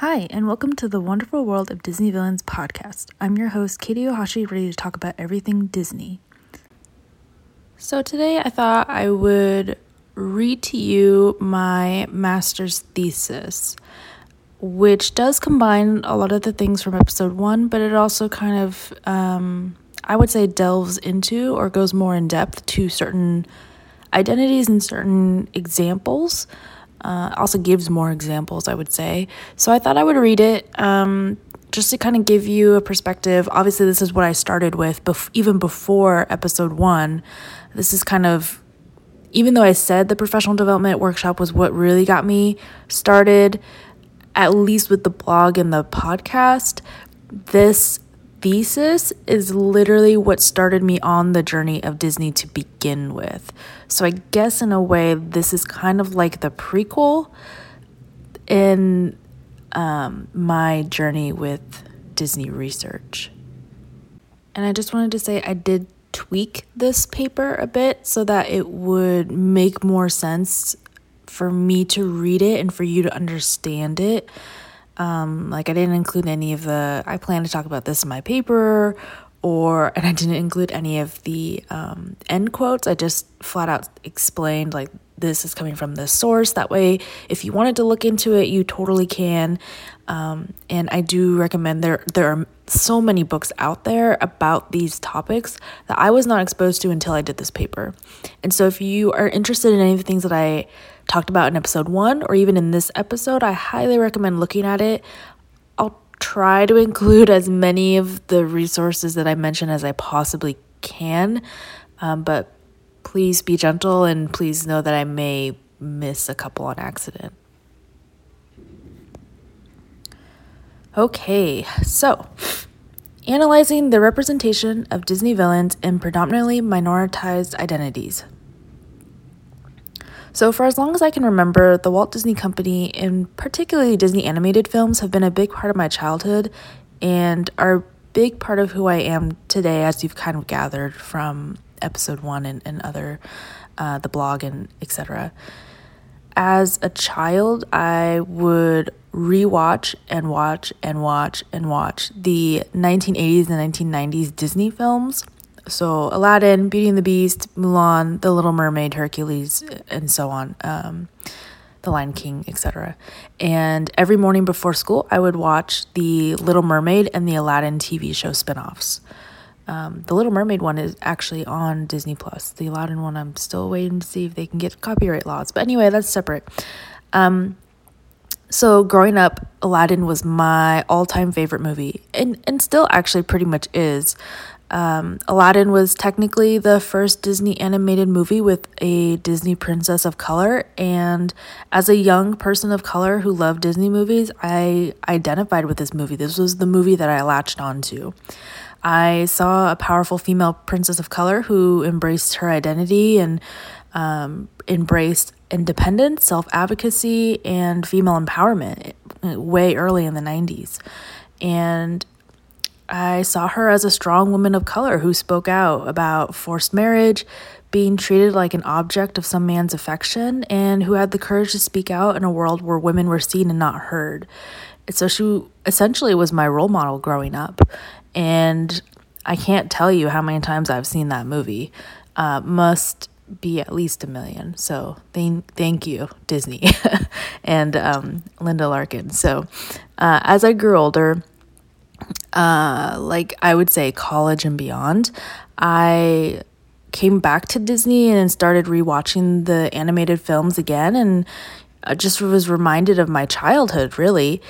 Hi, and welcome to the Wonderful World of Disney Villains podcast. I'm your host, Katie Ohashi, ready to talk about everything Disney. So, today I thought I would read to you my master's thesis, which does combine a lot of the things from episode one, but it also kind of, um, I would say, delves into or goes more in depth to certain identities and certain examples uh, also gives more examples, I would say. So I thought I would read it um, just to kind of give you a perspective. Obviously, this is what I started with, bef- even before episode one. This is kind of, even though I said the professional development workshop was what really got me started, at least with the blog and the podcast, this thesis is literally what started me on the journey of Disney to begin with. So I guess in a way, this is kind of like the prequel in um, my journey with Disney research. And I just wanted to say I did tweak this paper a bit so that it would make more sense for me to read it and for you to understand it um, like I didn't include any of the. I plan to talk about this in my paper, or and I didn't include any of the um, end quotes. I just flat out explained like this is coming from this source. That way, if you wanted to look into it, you totally can. Um, and I do recommend there there are so many books out there about these topics that I was not exposed to until I did this paper. And so, if you are interested in any of the things that I talked about in episode one or even in this episode, I highly recommend looking at it. I'll try to include as many of the resources that I mentioned as I possibly can, um, but please be gentle and please know that I may miss a couple on accident. Okay, so analyzing the representation of Disney villains in predominantly minoritized identities. So, for as long as I can remember, the Walt Disney Company, and particularly Disney animated films, have been a big part of my childhood and are a big part of who I am today, as you've kind of gathered from episode one and, and other, uh, the blog and etc. As a child, I would rewatch and watch and watch and watch the 1980s and 1990s Disney films so Aladdin, Beauty and the Beast, Mulan, The Little Mermaid, Hercules, and so on. Um, the Lion King, etc. And every morning before school, I would watch the Little Mermaid and the Aladdin TV show spinoffs. Um, the Little Mermaid one is actually on Disney Plus. The Aladdin one, I'm still waiting to see if they can get copyright laws. But anyway, that's separate. Um, so growing up, Aladdin was my all-time favorite movie, and and still actually pretty much is. Um, Aladdin was technically the first Disney animated movie with a Disney princess of color. And as a young person of color who loved Disney movies, I identified with this movie. This was the movie that I latched onto. I saw a powerful female princess of color who embraced her identity and um, embraced independence, self advocacy, and female empowerment way early in the 90s. And I saw her as a strong woman of color who spoke out about forced marriage, being treated like an object of some man's affection, and who had the courage to speak out in a world where women were seen and not heard. So she essentially was my role model growing up. And I can't tell you how many times I've seen that movie. Uh, must be at least a million. So thank thank you Disney and um, Linda Larkin. So uh, as I grew older, uh, like I would say college and beyond, I came back to Disney and started rewatching the animated films again and I just was reminded of my childhood really.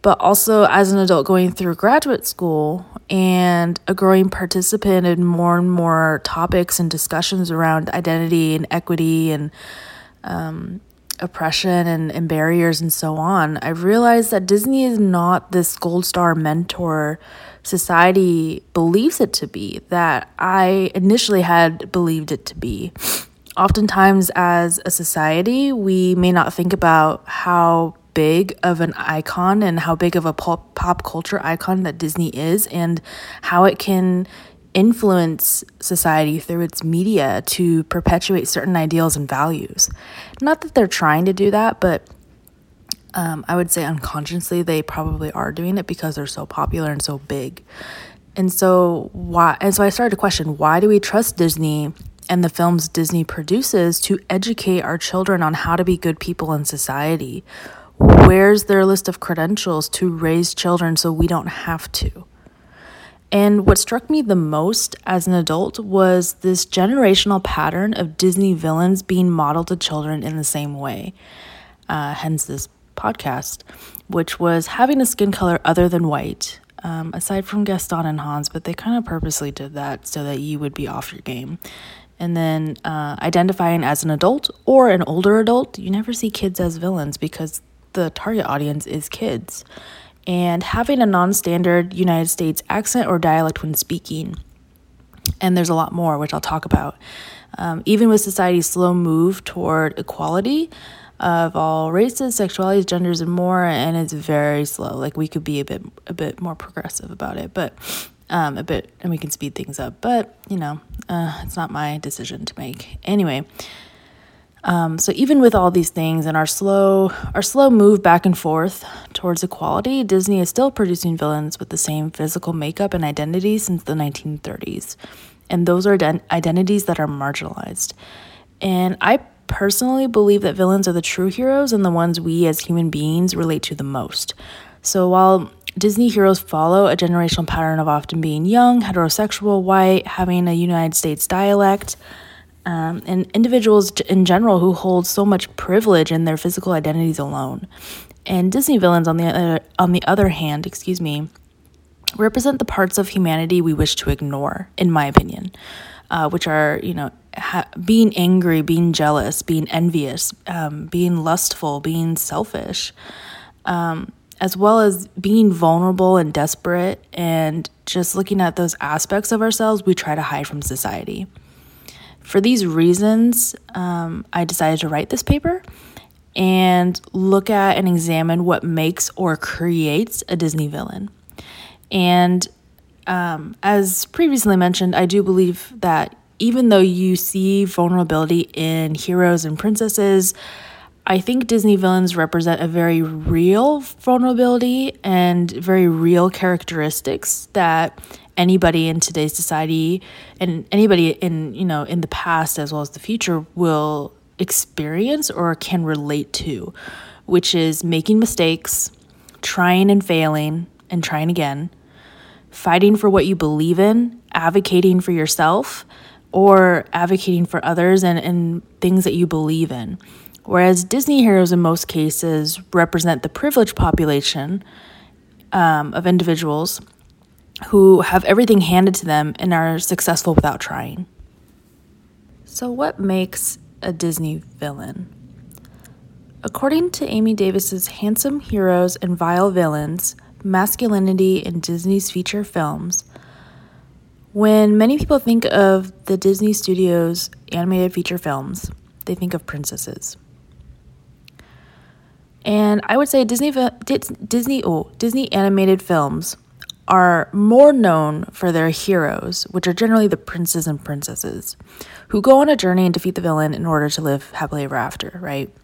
But also as an adult going through graduate school and a growing participant in more and more topics and discussions around identity and equity and um, oppression and, and barriers and so on, I realized that Disney is not this gold star mentor society believes it to be, that I initially had believed it to be. Oftentimes, as a society, we may not think about how big of an icon and how big of a pop, pop culture icon that Disney is and how it can influence society through its media to perpetuate certain ideals and values. Not that they're trying to do that, but Um, I would say unconsciously they probably are doing it because they're so popular and so big. And so why and so I started to question why do we trust Disney and the films Disney produces to educate our children on how to be good people in society? Where's their list of credentials to raise children so we don't have to? And what struck me the most as an adult was this generational pattern of Disney villains being modeled to children in the same way. Uh, hence, this podcast, which was having a skin color other than white, um, aside from Gaston and Hans, but they kind of purposely did that so that you would be off your game. And then uh, identifying as an adult or an older adult, you never see kids as villains because the target audience is kids and having a non standard United States accent or dialect when speaking. And there's a lot more, which I'll talk about. Um, even with society's slow move toward equality of all races, sexualities, genders, and more, and it's very slow. Like we could be a bit a bit more progressive about it, but um, a bit, and we can speed things up. But you know, uh, it's not my decision to make. Anyway, um, so even with all these things and our slow our slow move back and forth towards equality, Disney is still producing villains with the same physical makeup and identity since the 1930s. And those are identities that are marginalized. And I personally believe that villains are the true heroes and the ones we as human beings relate to the most. So while Disney heroes follow a generational pattern of often being young, heterosexual, white, having a United States dialect, um, and individuals in general who hold so much privilege in their physical identities alone. And Disney villains, on the other, on the other hand, excuse me, represent the parts of humanity we wish to ignore, in my opinion, uh, which are you know ha- being angry, being jealous, being envious, um, being lustful, being selfish. Um, as well as being vulnerable and desperate, and just looking at those aspects of ourselves we try to hide from society. For these reasons, um, I decided to write this paper and look at and examine what makes or creates a Disney villain. And um, as previously mentioned, I do believe that even though you see vulnerability in heroes and princesses, I think Disney villains represent a very real vulnerability and very real characteristics that anybody in today's society and anybody in you know in the past as well as the future will experience or can relate to which is making mistakes trying and failing and trying again fighting for what you believe in advocating for yourself or advocating for others and, and things that you believe in. Whereas disney heroes in most cases represent the privileged population um, of individuals who have everything handed to them and are successful without trying. So, what makes a Disney villain? According to Amy Davis's Handsome Heroes and Vile Villains Masculinity in Disney's Feature Films, when many people think of the Disney Studios animated feature films, they think of princesses. And I would say Disney Disney oh, Disney animated films are more known for their heroes, which are generally the princes and princesses, who go on a journey and defeat the villain in order to live happily ever after, right?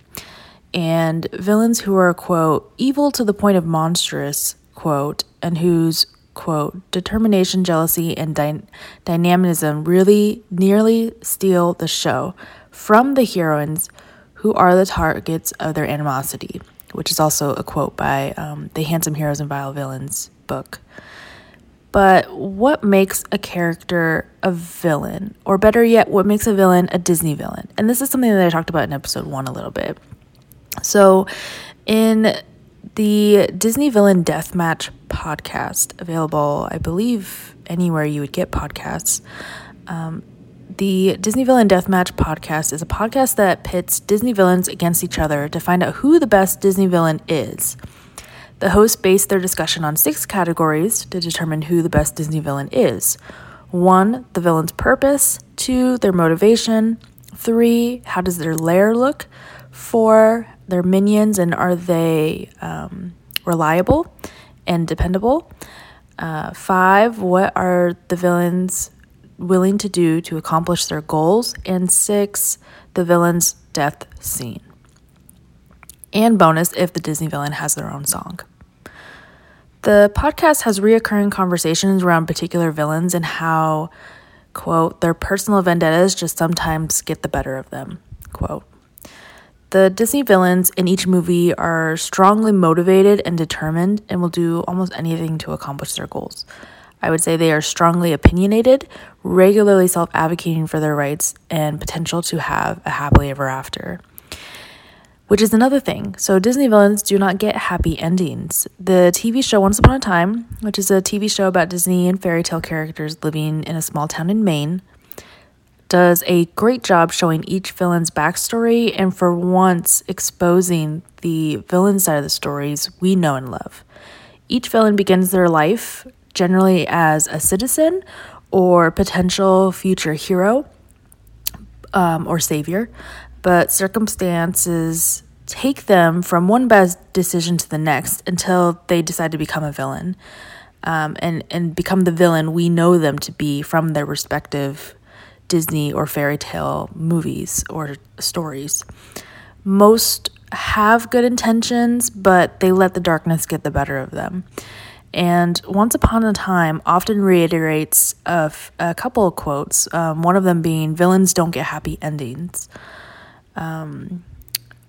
And villains who are, quote, evil to the point of monstrous, quote, and whose, quote, determination, jealousy, and dy- dynamism really nearly steal the show from the heroines who are the targets of their animosity, which is also a quote by um, the Handsome Heroes and Vile Villains book. But what makes a character a villain? Or better yet, what makes a villain a Disney villain? And this is something that I talked about in episode one a little bit. So, in the Disney Villain Deathmatch podcast, available, I believe, anywhere you would get podcasts, um, the Disney Villain Deathmatch podcast is a podcast that pits Disney villains against each other to find out who the best Disney villain is. The hosts based their discussion on six categories to determine who the best Disney villain is. One, the villain's purpose, two, their motivation, three, how does their lair look, four, their minions and are they um, reliable and dependable, uh, five, what are the villains willing to do to accomplish their goals, and six, the villain's death scene. and bonus if the Disney villain has their own song. The podcast has reoccurring conversations around particular villains and how, quote, their personal vendettas just sometimes get the better of them, quote. The Disney villains in each movie are strongly motivated and determined and will do almost anything to accomplish their goals. I would say they are strongly opinionated, regularly self advocating for their rights and potential to have a happily ever after. Which is another thing. So, Disney villains do not get happy endings. The TV show Once Upon a Time, which is a TV show about Disney and fairy tale characters living in a small town in Maine, does a great job showing each villain's backstory and for once exposing the villain side of the stories we know and love. Each villain begins their life generally as a citizen or potential future hero um, or savior, but circumstances take them from one bad decision to the next until they decide to become a villain um, and, and become the villain we know them to be from their respective Disney or fairy tale movies or stories. Most have good intentions, but they let the darkness get the better of them. And Once Upon a Time often reiterates a, f- a couple of quotes, um, one of them being, Villains don't get happy endings, um,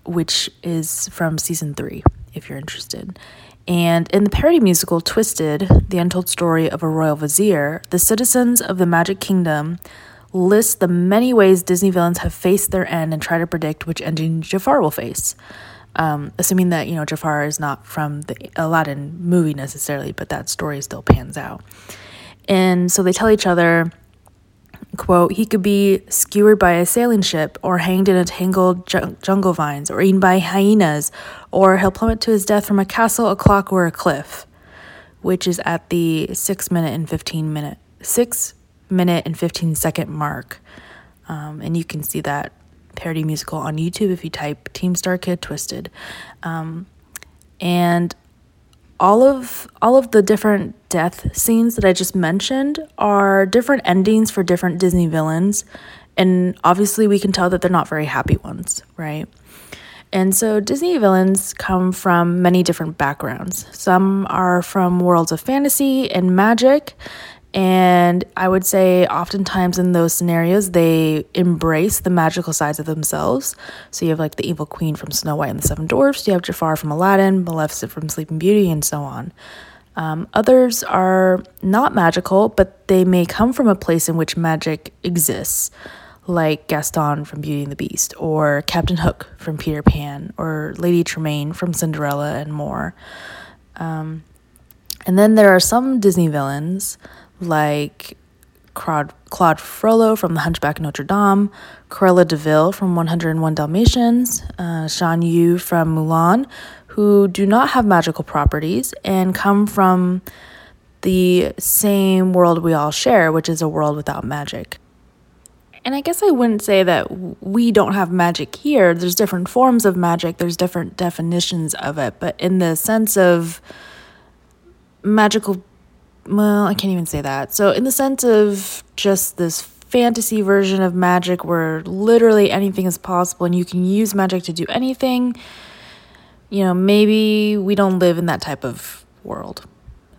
which is from season three, if you're interested. And in the parody musical Twisted, the untold story of a royal vizier, the citizens of the Magic Kingdom list the many ways Disney villains have faced their end and try to predict which ending Jafar will face. Um, assuming that you know Jafar is not from the Aladdin movie necessarily, but that story still pans out. And so they tell each other, quote, he could be skewered by a sailing ship, or hanged in a tangled jungle vines, or eaten by hyenas, or he'll plummet to his death from a castle, a clock, or a cliff, which is at the six minute and fifteen minute six minute and 15 second mark. Um, and you can see that parody musical on YouTube if you type Team Star Kid Twisted. Um, and all of all of the different death scenes that I just mentioned are different endings for different Disney villains, and obviously we can tell that they're not very happy ones, right? And so Disney villains come from many different backgrounds. Some are from worlds of fantasy and magic, and I would say, oftentimes in those scenarios, they embrace the magical sides of themselves. So you have like the evil queen from Snow White and the Seven Dwarfs, you have Jafar from Aladdin, Maleficent from Sleeping Beauty, and so on. Um, others are not magical, but they may come from a place in which magic exists, like Gaston from Beauty and the Beast, or Captain Hook from Peter Pan, or Lady Tremaine from Cinderella, and more. Um, and then there are some Disney villains like Claude, Claude Frollo from The Hunchback of Notre Dame, Cruella de Vil from 101 Dalmatians, uh, Shan Yu from Mulan, who do not have magical properties and come from the same world we all share, which is a world without magic. And I guess I wouldn't say that we don't have magic here. There's different forms of magic, there's different definitions of it, but in the sense of magical well, I can't even say that. So, in the sense of just this fantasy version of magic where literally anything is possible and you can use magic to do anything, you know, maybe we don't live in that type of world.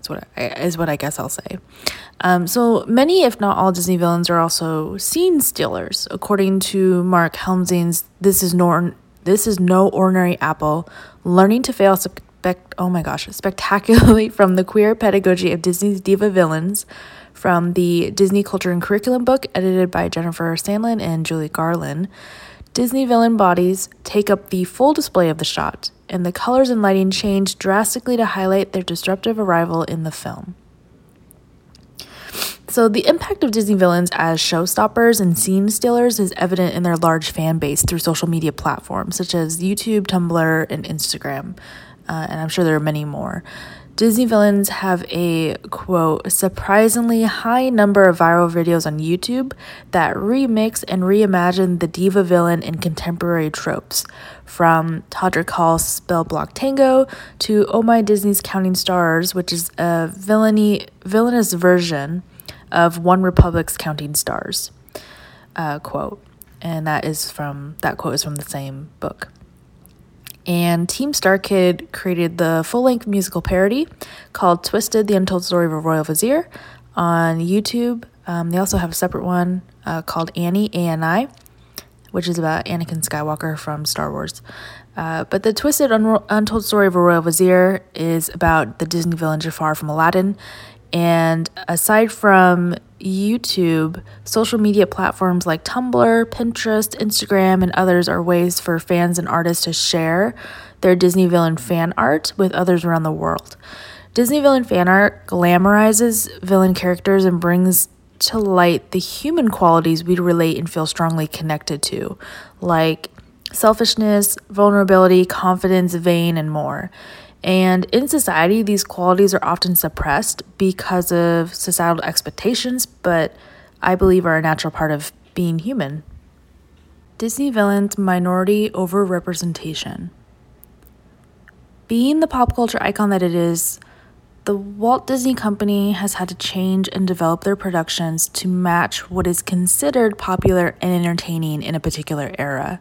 Is what I, is what I guess I'll say. Um, so many, if not all, Disney villains are also scene stealers, according to Mark Helmsing's "This is no this is no ordinary apple." Learning to fail spect oh my gosh, spectacularly from the queer pedagogy of Disney's diva villains from the Disney Culture and Curriculum book edited by Jennifer Sandlin and Julie Garlen. Disney villain bodies take up the full display of the shot, and the colors and lighting change drastically to highlight their disruptive arrival in the film. So, the impact of Disney villains as showstoppers and scene stealers is evident in their large fan base through social media platforms such as YouTube, Tumblr, and Instagram uh, and I'm sure there are many more. Disney villains have a quote surprisingly high number of viral videos on YouTube that remix and reimagine the diva villain in contemporary tropes, from Todrick Hall's Spell Block Tango to Oh My Disney's Counting Stars, which is a villainy villainous version of One Republic's Counting Stars. Uh, quote, and that is from that quote is from the same book. And Team Star Kid created the full length musical parody called Twisted The Untold Story of a Royal Vizier on YouTube. Um, they also have a separate one uh, called Annie, A-N-I, which is about Anakin Skywalker from Star Wars. Uh, but the Twisted Un- Untold Story of a Royal Vizier is about the Disney villain Jafar from Aladdin. And aside from YouTube, social media platforms like Tumblr, Pinterest, Instagram, and others are ways for fans and artists to share their Disney villain fan art with others around the world. Disney villain fan art glamorizes villain characters and brings to light the human qualities we relate and feel strongly connected to, like selfishness, vulnerability, confidence, vain, and more. And in society, these qualities are often suppressed because of societal expectations, but I believe are a natural part of being human. Disney villains' minority overrepresentation. Being the pop culture icon that it is, the Walt Disney Company has had to change and develop their productions to match what is considered popular and entertaining in a particular era.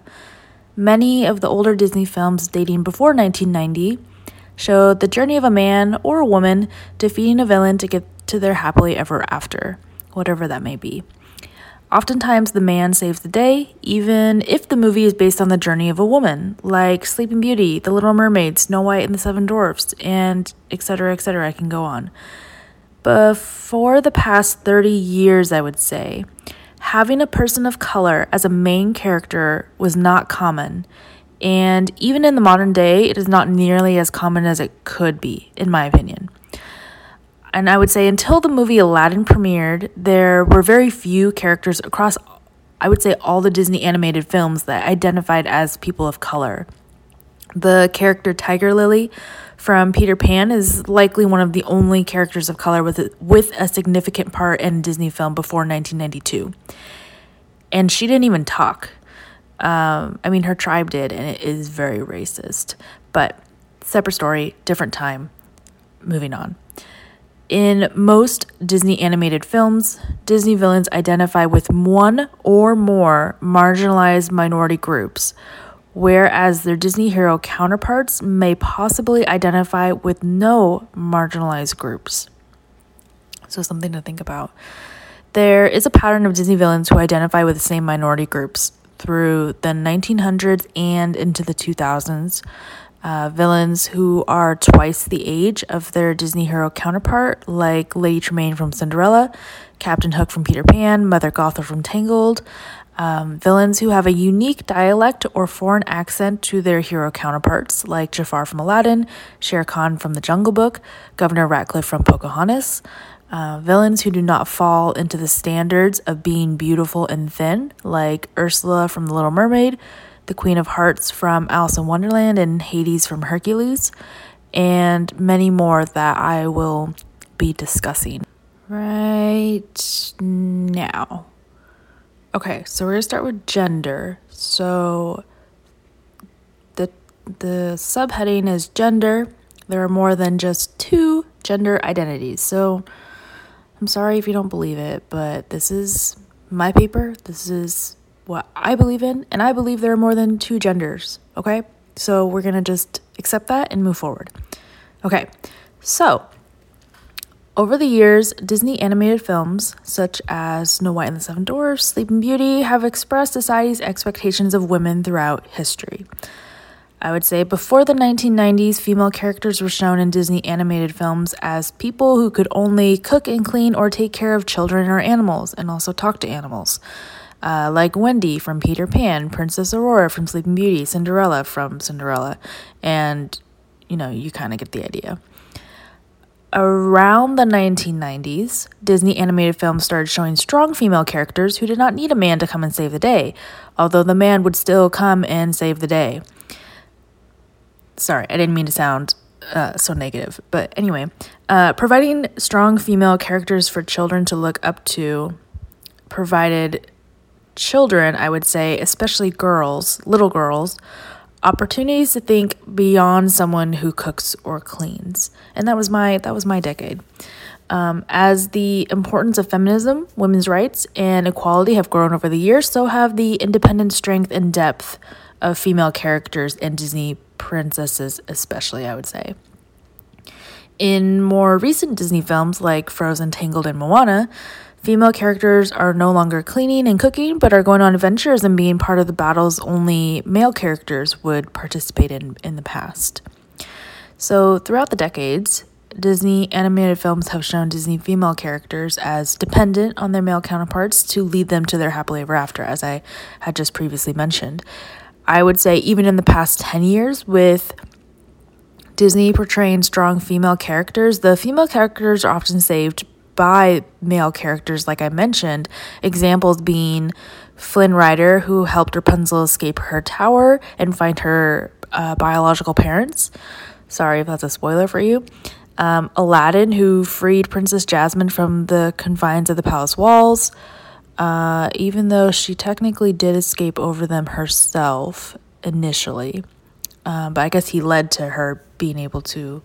Many of the older Disney films dating before 1990 showed the journey of a man or a woman defeating a villain to get to their happily ever after, whatever that may be. Oftentimes, the man saves the day, even if the movie is based on the journey of a woman, like Sleeping Beauty, The Little Mermaid, Snow White and the Seven Dwarfs, and etc., etc. I can go on. But for the past 30 years, I would say, having a person of color as a main character was not common and even in the modern day, it is not nearly as common as it could be, in my opinion. And I would say until the movie Aladdin premiered, there were very few characters across, I would say, all the Disney animated films that identified as people of color. The character Tiger Lily from Peter Pan is likely one of the only characters of color with a, with a significant part in a Disney film before 1992. And she didn't even talk. Um, I mean, her tribe did, and it is very racist. But separate story, different time. Moving on. In most Disney animated films, Disney villains identify with one or more marginalized minority groups, whereas their Disney hero counterparts may possibly identify with no marginalized groups. So, something to think about. There is a pattern of Disney villains who identify with the same minority groups through the 1900s and into the 2000s. Uh, villains who are twice the age of their Disney hero counterpart, like Lady Tremaine from Cinderella, Captain Hook from Peter Pan, Mother Gothel from Tangled. Um, villains who have a unique dialect or foreign accent to their hero counterparts, like Jafar from Aladdin, Shere Khan from The Jungle Book, Governor Ratcliffe from Pocahontas. Uh, villains who do not fall into the standards of being beautiful and thin, like Ursula from The Little Mermaid, the Queen of Hearts from Alice in Wonderland, and Hades from Hercules, and many more that I will be discussing right now. Okay, so we're gonna start with gender. So the the subheading is gender. There are more than just two gender identities. So I'm sorry if you don't believe it, but this is my paper. This is what I believe in, and I believe there are more than two genders, okay? So we're gonna just accept that and move forward. Okay, so over the years, Disney animated films such as Snow White and the Seven Dwarfs, Sleeping Beauty have expressed society's expectations of women throughout history. I would say before the 1990s, female characters were shown in Disney animated films as people who could only cook and clean or take care of children or animals and also talk to animals. Uh, like Wendy from Peter Pan, Princess Aurora from Sleeping Beauty, Cinderella from Cinderella, and you know, you kind of get the idea. Around the 1990s, Disney animated films started showing strong female characters who did not need a man to come and save the day, although the man would still come and save the day. Sorry, I didn't mean to sound uh, so negative. But anyway, uh, providing strong female characters for children to look up to provided children, I would say, especially girls, little girls, opportunities to think beyond someone who cooks or cleans. And that was my that was my decade. Um, as the importance of feminism, women's rights, and equality have grown over the years, so have the independent strength and depth of female characters in Disney princesses, especially, I would say. In more recent Disney films like Frozen, Tangled, and Moana, female characters are no longer cleaning and cooking, but are going on adventures and being part of the battles only male characters would participate in in the past. So, throughout the decades, Disney animated films have shown Disney female characters as dependent on their male counterparts to lead them to their happily ever after, as I had just previously mentioned. I would say, even in the past 10 years, with Disney portraying strong female characters, the female characters are often saved by male characters, like I mentioned. Examples being Flynn Rider, who helped Rapunzel escape her tower and find her uh, biological parents. Sorry if that's a spoiler for you. Um, Aladdin, who freed Princess Jasmine from the confines of the palace walls, uh, even though she technically did escape over them herself initially. Um, but I guess he led to her being able to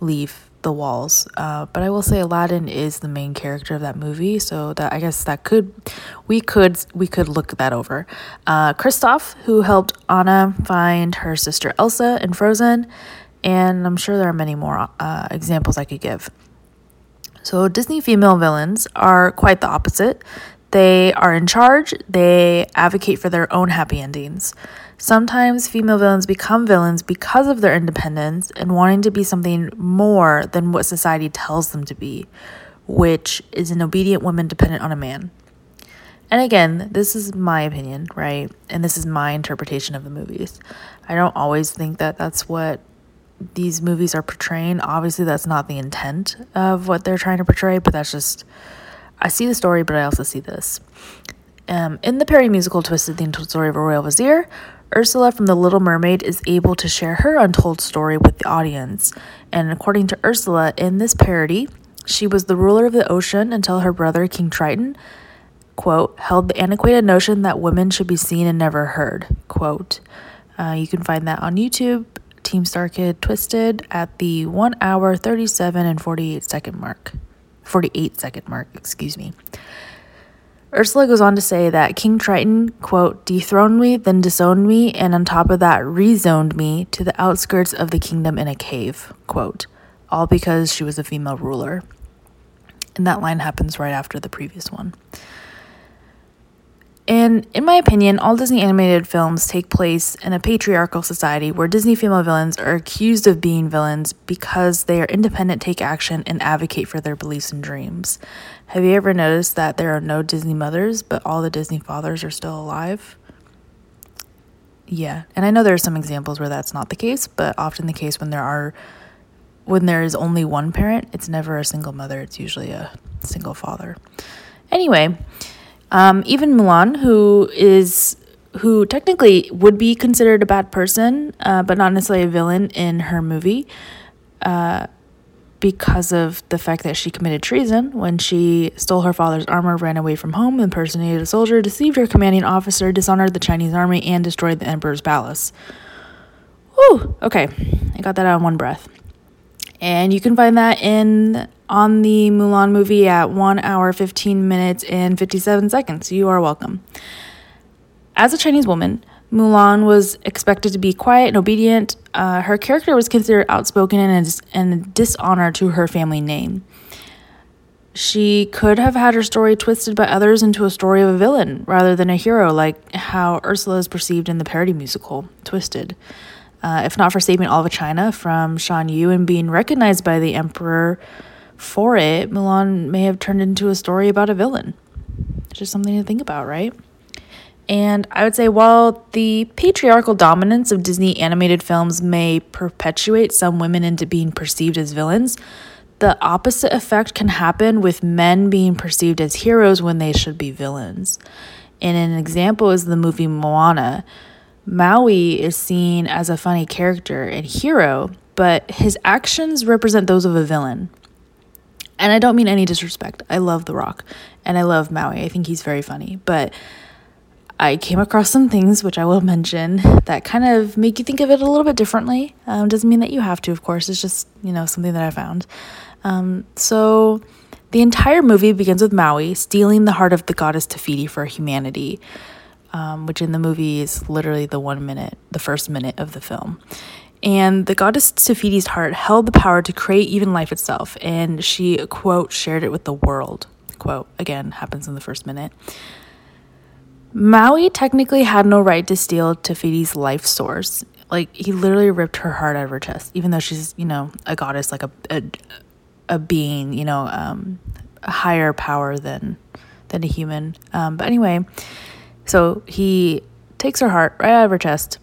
leave the walls. Uh, but I will say Aladdin is the main character of that movie, so that I guess that could we could we could look that over. Uh, Kristoff, who helped Anna find her sister Elsa in Frozen, and I'm sure there are many more uh, examples I could give. So Disney female villains are quite the opposite. They are in charge. They advocate for their own happy endings. Sometimes female villains become villains because of their independence and wanting to be something more than what society tells them to be, which is an obedient woman dependent on a man. And again, this is my opinion, right? And this is my interpretation of the movies. I don't always think that that's what these movies are portraying. Obviously, that's not the intent of what they're trying to portray, but that's just, I see the story, but I also see this. Um, in the Perry musical Twisted, the Untold Story of a Royal Vizier, Ursula from The Little Mermaid is able to share her untold story with the audience. And according to Ursula, in this parody, she was the ruler of the ocean until her brother, King Triton, quote, held the antiquated notion that women should be seen and never heard, quote. Uh, you can find that on YouTube, Team Star Kid Twisted, at the 1 hour 37 and 48 second mark. 48 second mark, excuse me. Ursula goes on to say that King Triton, quote, dethroned me, then disowned me, and on top of that, rezoned me to the outskirts of the kingdom in a cave, quote, all because she was a female ruler. And that line happens right after the previous one. And in my opinion, all Disney animated films take place in a patriarchal society where Disney female villains are accused of being villains because they are independent, take action, and advocate for their beliefs and dreams. Have you ever noticed that there are no Disney mothers, but all the Disney fathers are still alive? Yeah, and I know there are some examples where that's not the case, but often the case when there are when there is only one parent, it's never a single mother, it's usually a single father. Anyway, um, even Mulan, who is who technically would be considered a bad person, uh, but not necessarily a villain in her movie, uh, because of the fact that she committed treason when she stole her father's armor, ran away from home, impersonated a soldier, deceived her commanding officer, dishonored the Chinese army, and destroyed the emperor's palace. Whew, okay, I got that out in one breath. And you can find that in on the Mulan movie at 1 hour 15 minutes and 57 seconds. You are welcome. As a Chinese woman, Mulan was expected to be quiet and obedient. Uh, her character was considered outspoken and a, and a dishonor to her family name. She could have had her story twisted by others into a story of a villain rather than a hero, like how Ursula is perceived in the parody musical Twisted. Uh, if not for saving all of China from Shan Yu and being recognized by the emperor for it, Mulan may have turned into a story about a villain. It's Just something to think about, right? And I would say while the patriarchal dominance of Disney animated films may perpetuate some women into being perceived as villains, the opposite effect can happen with men being perceived as heroes when they should be villains. And an example is the movie Moana. Maui is seen as a funny character and hero, but his actions represent those of a villain. And I don't mean any disrespect. I love The Rock and I love Maui. I think he's very funny. But I came across some things, which I will mention, that kind of make you think of it a little bit differently. Um, doesn't mean that you have to, of course. It's just, you know, something that I found. Um, so the entire movie begins with Maui stealing the heart of the goddess Te Fiti for humanity. um, which in the movie is literally the one minute, the first minute of the film. And the goddess Te Fiti's heart held the power to create even life itself, and she, quote, shared it with the world. Quote, again, happens in the first minute. Maui technically had no right to steal Te Fiti's life source. Like, he literally ripped her heart out of her chest, even though she's, you know, a goddess, like a, a, a being, you know, um, a higher power than than a human. Um, but anyway, so he takes her heart right out of her chest,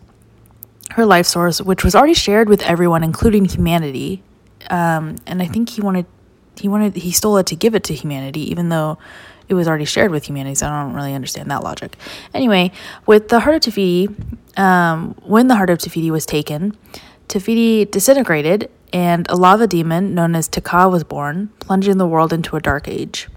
her life source, which was already shared with everyone, including humanity. Um, and I think he wanted he wanted he stole it to give it to humanity, even though it was already shared with humanity. So I don't really understand that logic. Anyway, with the heart of Te Fiti, um, when the heart of Te Fiti was taken, Te Fiti disintegrated, and a lava demon known as Te Kā was born, plunging the world into a dark age.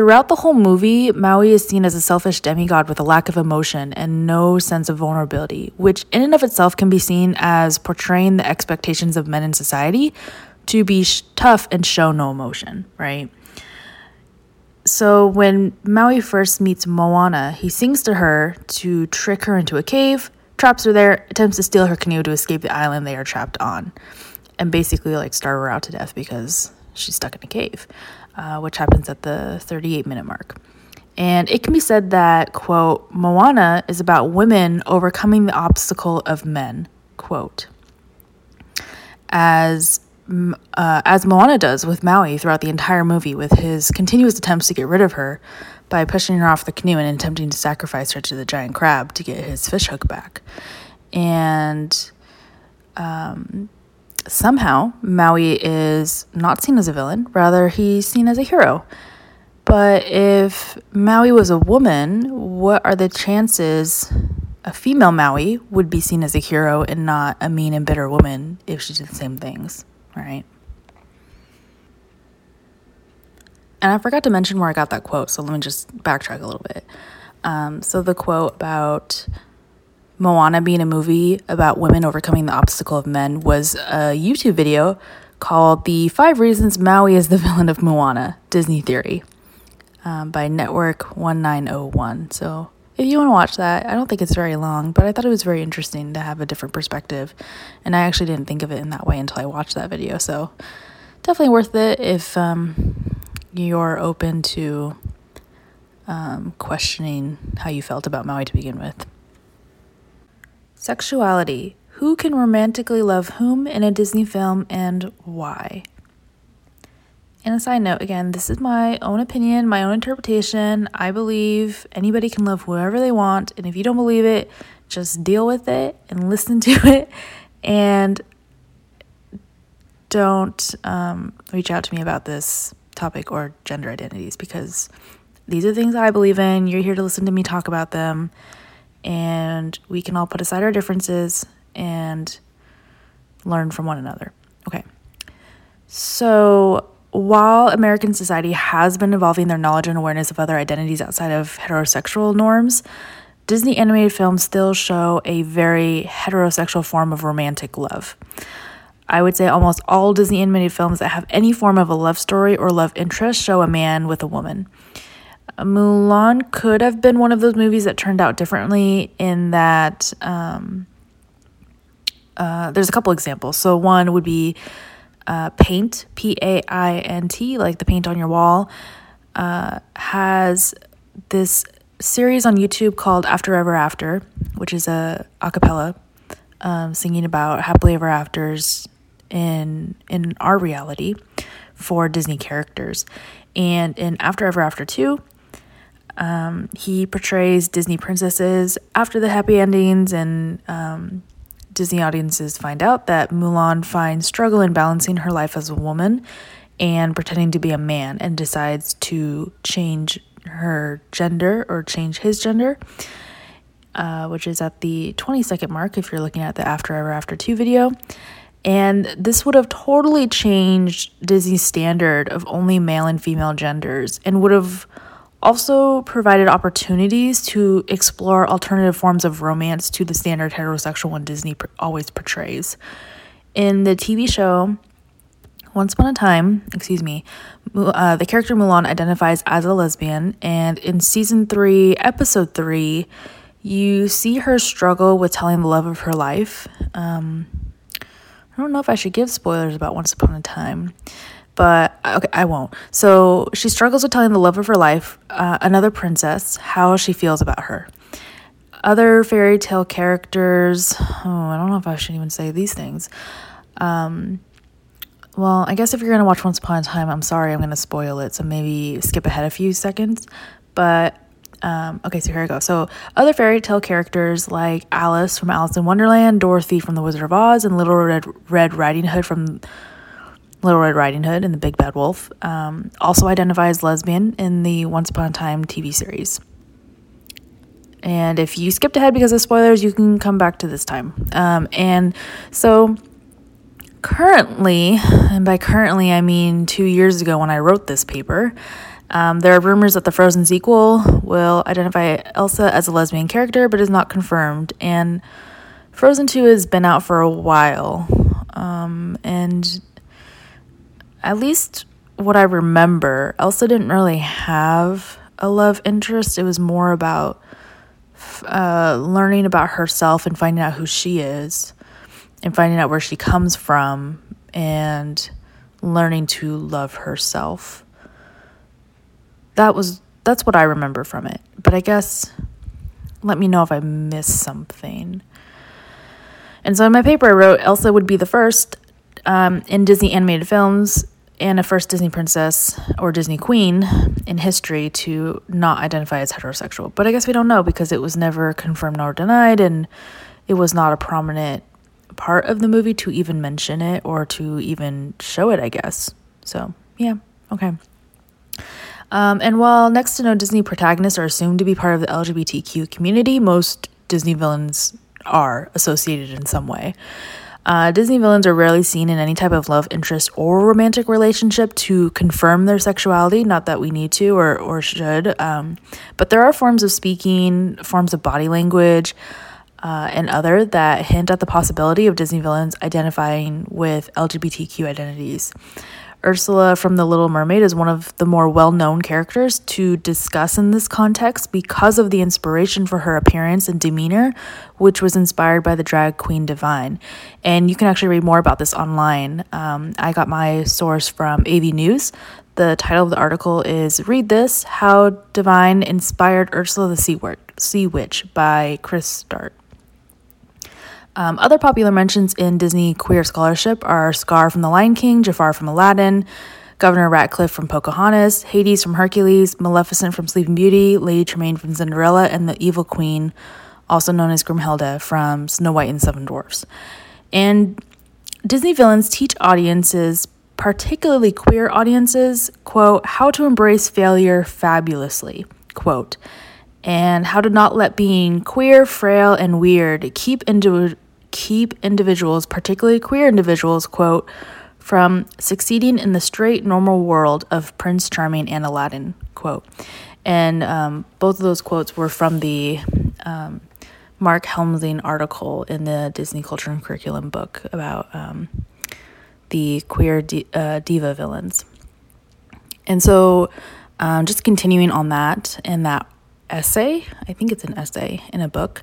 Throughout the whole movie, Maui is seen as a selfish demigod with a lack of emotion and no sense of vulnerability, which in and of itself can be seen as portraying the expectations of men in society to be sh- tough and show no emotion, right? So when Maui first meets Moana, he sings to her to trick her into a cave, traps her there, attempts to steal her canoe to escape the island they are trapped on, and basically like starve her out to death because she's stuck in a cave uh, which happens at the 38 minute mark. And it can be said that, quote, Moana is about women overcoming the obstacle of men, quote. As uh, as Moana does with Maui throughout the entire movie, with his continuous attempts to get rid of her by pushing her off the canoe and attempting to sacrifice her to the giant crab to get his fishhook back. And um, somehow Maui is not seen as a villain, rather, he's seen as a hero. But if Maui was a woman, what are the chances a female Maui would be seen as a hero and not a mean and bitter woman if she did the same things, right? And I forgot to mention where I got that quote, so let me just backtrack a little bit. Um, so the quote about Moana being a movie about women overcoming the obstacle of men was a YouTube video called The Five Reasons Maui is the Villain of Moana Disney Theory um, by Network 1901. So if you want to watch that, I don't think it's very long, but I thought it was very interesting to have a different perspective. And I actually didn't think of it in that way until I watched that video. So definitely worth it if um, you're open to um, questioning how you felt about Maui to begin with. Sexuality. Who can romantically love whom in a Disney film and why? And a side note, again, this is my own opinion, my own interpretation. I believe anybody can love whoever they want. And if you don't believe it, just deal with it and listen to it. And don't um, reach out to me about this topic or gender identities because these are things I believe in. You're here to listen to me talk about them and we can all put aside our differences and learn from one another. Okay. So, while American society has been evolving their knowledge and awareness of other identities outside of heterosexual norms, Disney animated films still show a very heterosexual form of romantic love. I would say almost all Disney animated films that have any form of a love story or love interest show a man with a woman. Mulan could have been one of those movies that turned out differently in that um, uh, there's a couple examples. So one would be uh, Paint, P A I N T, like the paint on your wall, uh, has this series on YouTube called After Ever After, which is a acapella um, singing about happily ever afters in in our reality for Disney characters. And in After Ever After 2, um, he portrays Disney princesses after the happy endings, and um, Disney audiences find out that Mulan finds struggle in balancing her life as a woman and pretending to be a man and decides to change her gender or change his gender, uh, which is at the 20 second mark if you're looking at the After Ever After 2 video. And this would have totally changed Disney's standard of only male and female genders and would have also provided opportunities to explore alternative forms of romance to the standard heterosexual one Disney always portrays. In the TV show, Once upon a time, excuse me, uh, the character Mulan identifies as a lesbian, and in season three, episode three, you see her struggle with telling the love of her life. Um, I don't know if I should give spoilers about Once Upon a Time, but okay, I won't. So she struggles with telling the love of her life, uh, another princess, how she feels about her. Other fairy tale characters, oh, I don't know if I should even say these things. Um, well, I guess if you're going to watch Once Upon a Time, I'm sorry, I'm going to spoil it. So maybe skip ahead a few seconds. But um, okay, so here I go. So, other fairy tale characters like Alice from Alice in Wonderland, Dorothy from The Wizard of Oz, and Little Red, Red Riding Hood from Little Red Riding Hood and the Big Bad Wolf, um, also identify as lesbian in the Once Upon a Time TV series. And if you skipped ahead because of spoilers, you can come back to this time. Um, and so, currently, and by currently I mean two years ago when I wrote this paper, um, there are rumors that the Frozen sequel will identify Elsa as a lesbian character, but is not confirmed. And Frozen 2 has been out for a while. Um, and at least what I remember, Elsa didn't really have a love interest. It was more about uh, learning about herself and finding out who she is and finding out where she comes from and learning to love herself that was that's what I remember from it. But I guess let me know if I missed something. And so in my paper, I wrote Elsa would be the first um, in Disney animated films and a first Disney princess or Disney queen in history to not identify as heterosexual. But I guess we don't know because it was never confirmed nor denied, and it was not a prominent part of the movie to even mention it or to even show it, I guess. So, yeah, okay. Um, and while next to no Disney protagonists are assumed to be part of the LGBTQ community, most Disney villains are associated in some way. Uh, Disney villains are rarely seen in any type of love interest or romantic relationship to confirm their sexuality. Not that we need to or, or should, um, but there are forms of speaking, forms of body language, uh, and other that hint at the possibility of Disney villains identifying with LGBTQ identities. Ursula from The Little Mermaid is one of the more well known characters to discuss in this context because of the inspiration for her appearance and demeanor, which was inspired by the drag queen Divine. And you can actually read more about this online. Um, I got my source from AV News. The title of the article is Read This How Divine Inspired Ursula the Sea, sea Witch by Chris Dart. Um, other popular mentions in Disney queer scholarship are Scar from The Lion King, Jafar from Aladdin, Governor Ratcliffe from Pocahontas, Hades from Hercules, Maleficent from Sleeping Beauty, Lady Tremaine from Cinderella, and the Evil Queen, also known as Grimhilde, from Snow White and Seven Dwarfs. And Disney villains teach audiences, particularly queer audiences, quote, how to embrace failure fabulously, quote, and how to not let being queer, frail, and weird keep into keep individuals, particularly queer individuals, quote, from succeeding in the straight normal world of Prince Charming and Aladdin, quote. And um, both of those quotes were from the um, Mark Helmsing article in the Disney Culture and Curriculum book about um, the queer di- uh, diva villains. And so, um, just continuing on that in that essay. I think it's an essay in a book.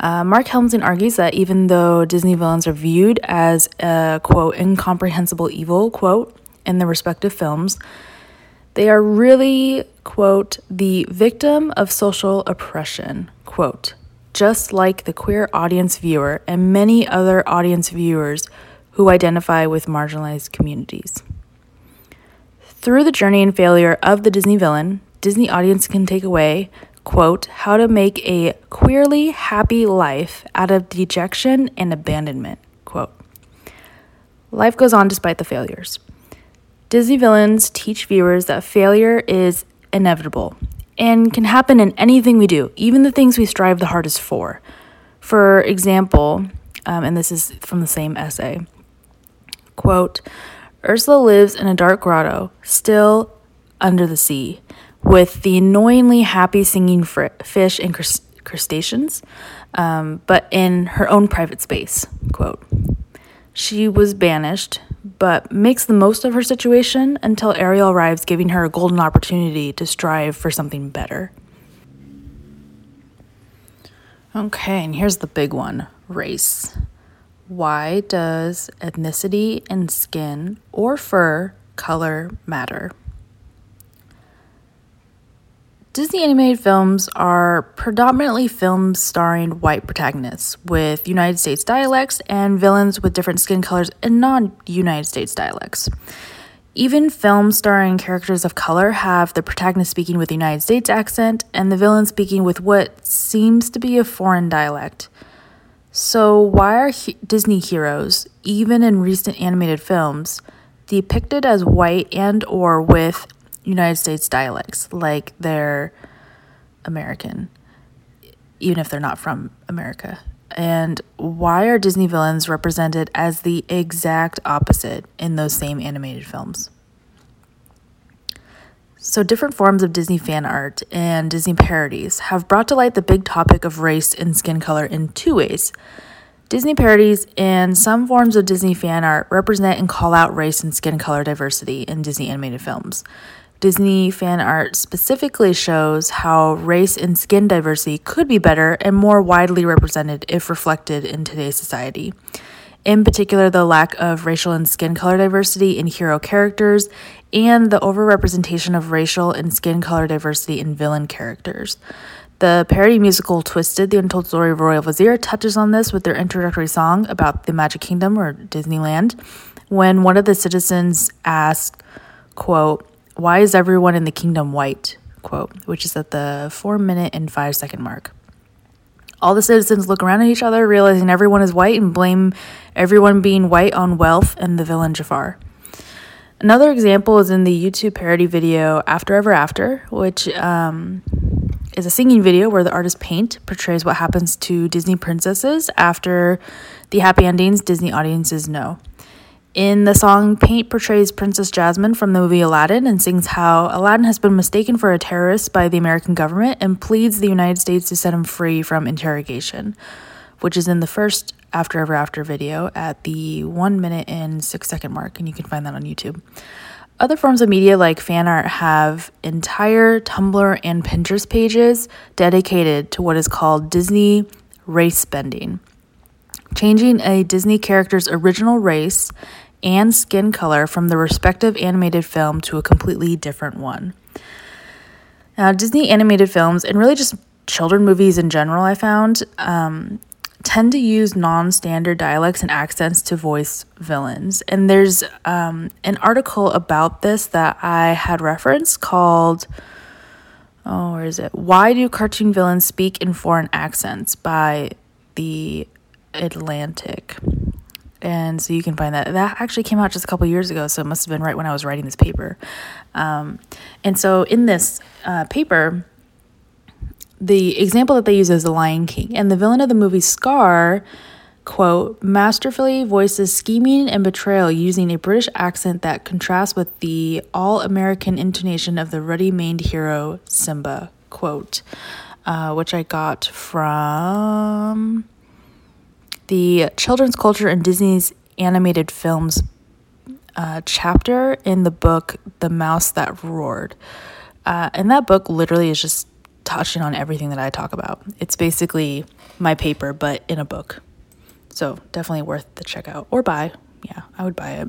Uh, Mark Helmsing argues that even though Disney villains are viewed as a quote incomprehensible evil quote in their respective films, they are really quote the victim of social oppression quote just like the queer audience viewer and many other audience viewers who identify with marginalized communities. Through the journey and failure of the Disney villain, Disney audience can take away quote, how to make a queerly happy life out of dejection and abandonment, quote. Life goes on despite the failures. Disney villains teach viewers that failure is inevitable and can happen in anything we do, even the things we strive the hardest for. For example, um, and this is from the same essay, quote, Ursula lives in a dark grotto, still under the sea with the annoyingly happy singing fr- fish and crustaceans, um, but in her own private space. Quote She was banished, but makes the most of her situation until Ariel arrives, giving her a golden opportunity to strive for something better. Okay, and here's the big one race. Why does ethnicity and skin or fur color matter? Disney animated films are predominantly films starring white protagonists with United States dialects and villains with different skin colors and non United States dialects. Even films starring characters of color have the protagonist speaking with a United States accent and the villain speaking with what seems to be a foreign dialect. So, why are he- Disney heroes, even in recent animated films, depicted as white and or with United States dialects, like they're American, even if they're not from America. And why are Disney villains represented as the exact opposite in those same animated films? So, different forms of Disney fan art and Disney parodies have brought to light the big topic of race and skin color in two ways. Disney parodies and some forms of Disney fan art represent and call out race and skin color diversity in Disney animated films. Disney fan art specifically shows how race and skin diversity could be better and more widely represented if reflected in today's society. In particular, the lack of racial and skin color diversity in hero characters and the overrepresentation of racial and skin color diversity in villain characters. The parody musical Twisted, The Untold Story of Royal Vizier touches on this with their introductory song about the Magic Kingdom or Disneyland when one of the citizens asked, quote, why is everyone in the kingdom white? Quote, which is at the four minute and five second mark. All the citizens look around at each other, realizing everyone is white, and blame everyone being white on wealth and the villain Jafar. Another example is in the YouTube parody video After Ever After, which um, is a singing video where the artist Paint portrays what happens to Disney princesses after the happy endings Disney audiences know. In the song, Paint portrays Princess Jasmine from the movie Aladdin and sings how Aladdin has been mistaken for a terrorist by the American government and pleads the United States to set him free from interrogation, which is in the first After Ever After video at the one minute and six second mark, and you can find that on YouTube. Other forms of media like fan art have entire Tumblr and Pinterest pages dedicated to what is called Disney race bending, changing a Disney character's original race and skin color from the respective animated film to a completely different one. Now, Disney animated films, and really just children movies in general, I found, um, tend to use non standard dialects and accents to voice villains. And there's um, an article about this that I had referenced called, oh, where is it? Why Do Cartoon Villains Speak in Foreign Accents by The Atlantic. And so you can find that. That actually came out just a couple years ago so it must have been right when i was writing this paper. Um, and so in this uh, paper the example that they use is the lion king. And the villain of the movie scar quote masterfully voices scheming and betrayal using a british accent that contrasts with the all-american intonation of the ruddy-maned hero simba quote uh, which i got from the children's culture in Disney's animated films uh, chapter in the book The Mouse That Roared. Uh, and that book literally is just touching on everything that I talk about. It's basically my paper, but in a book. So definitely worth the check out or buy. Yeah, I would buy it.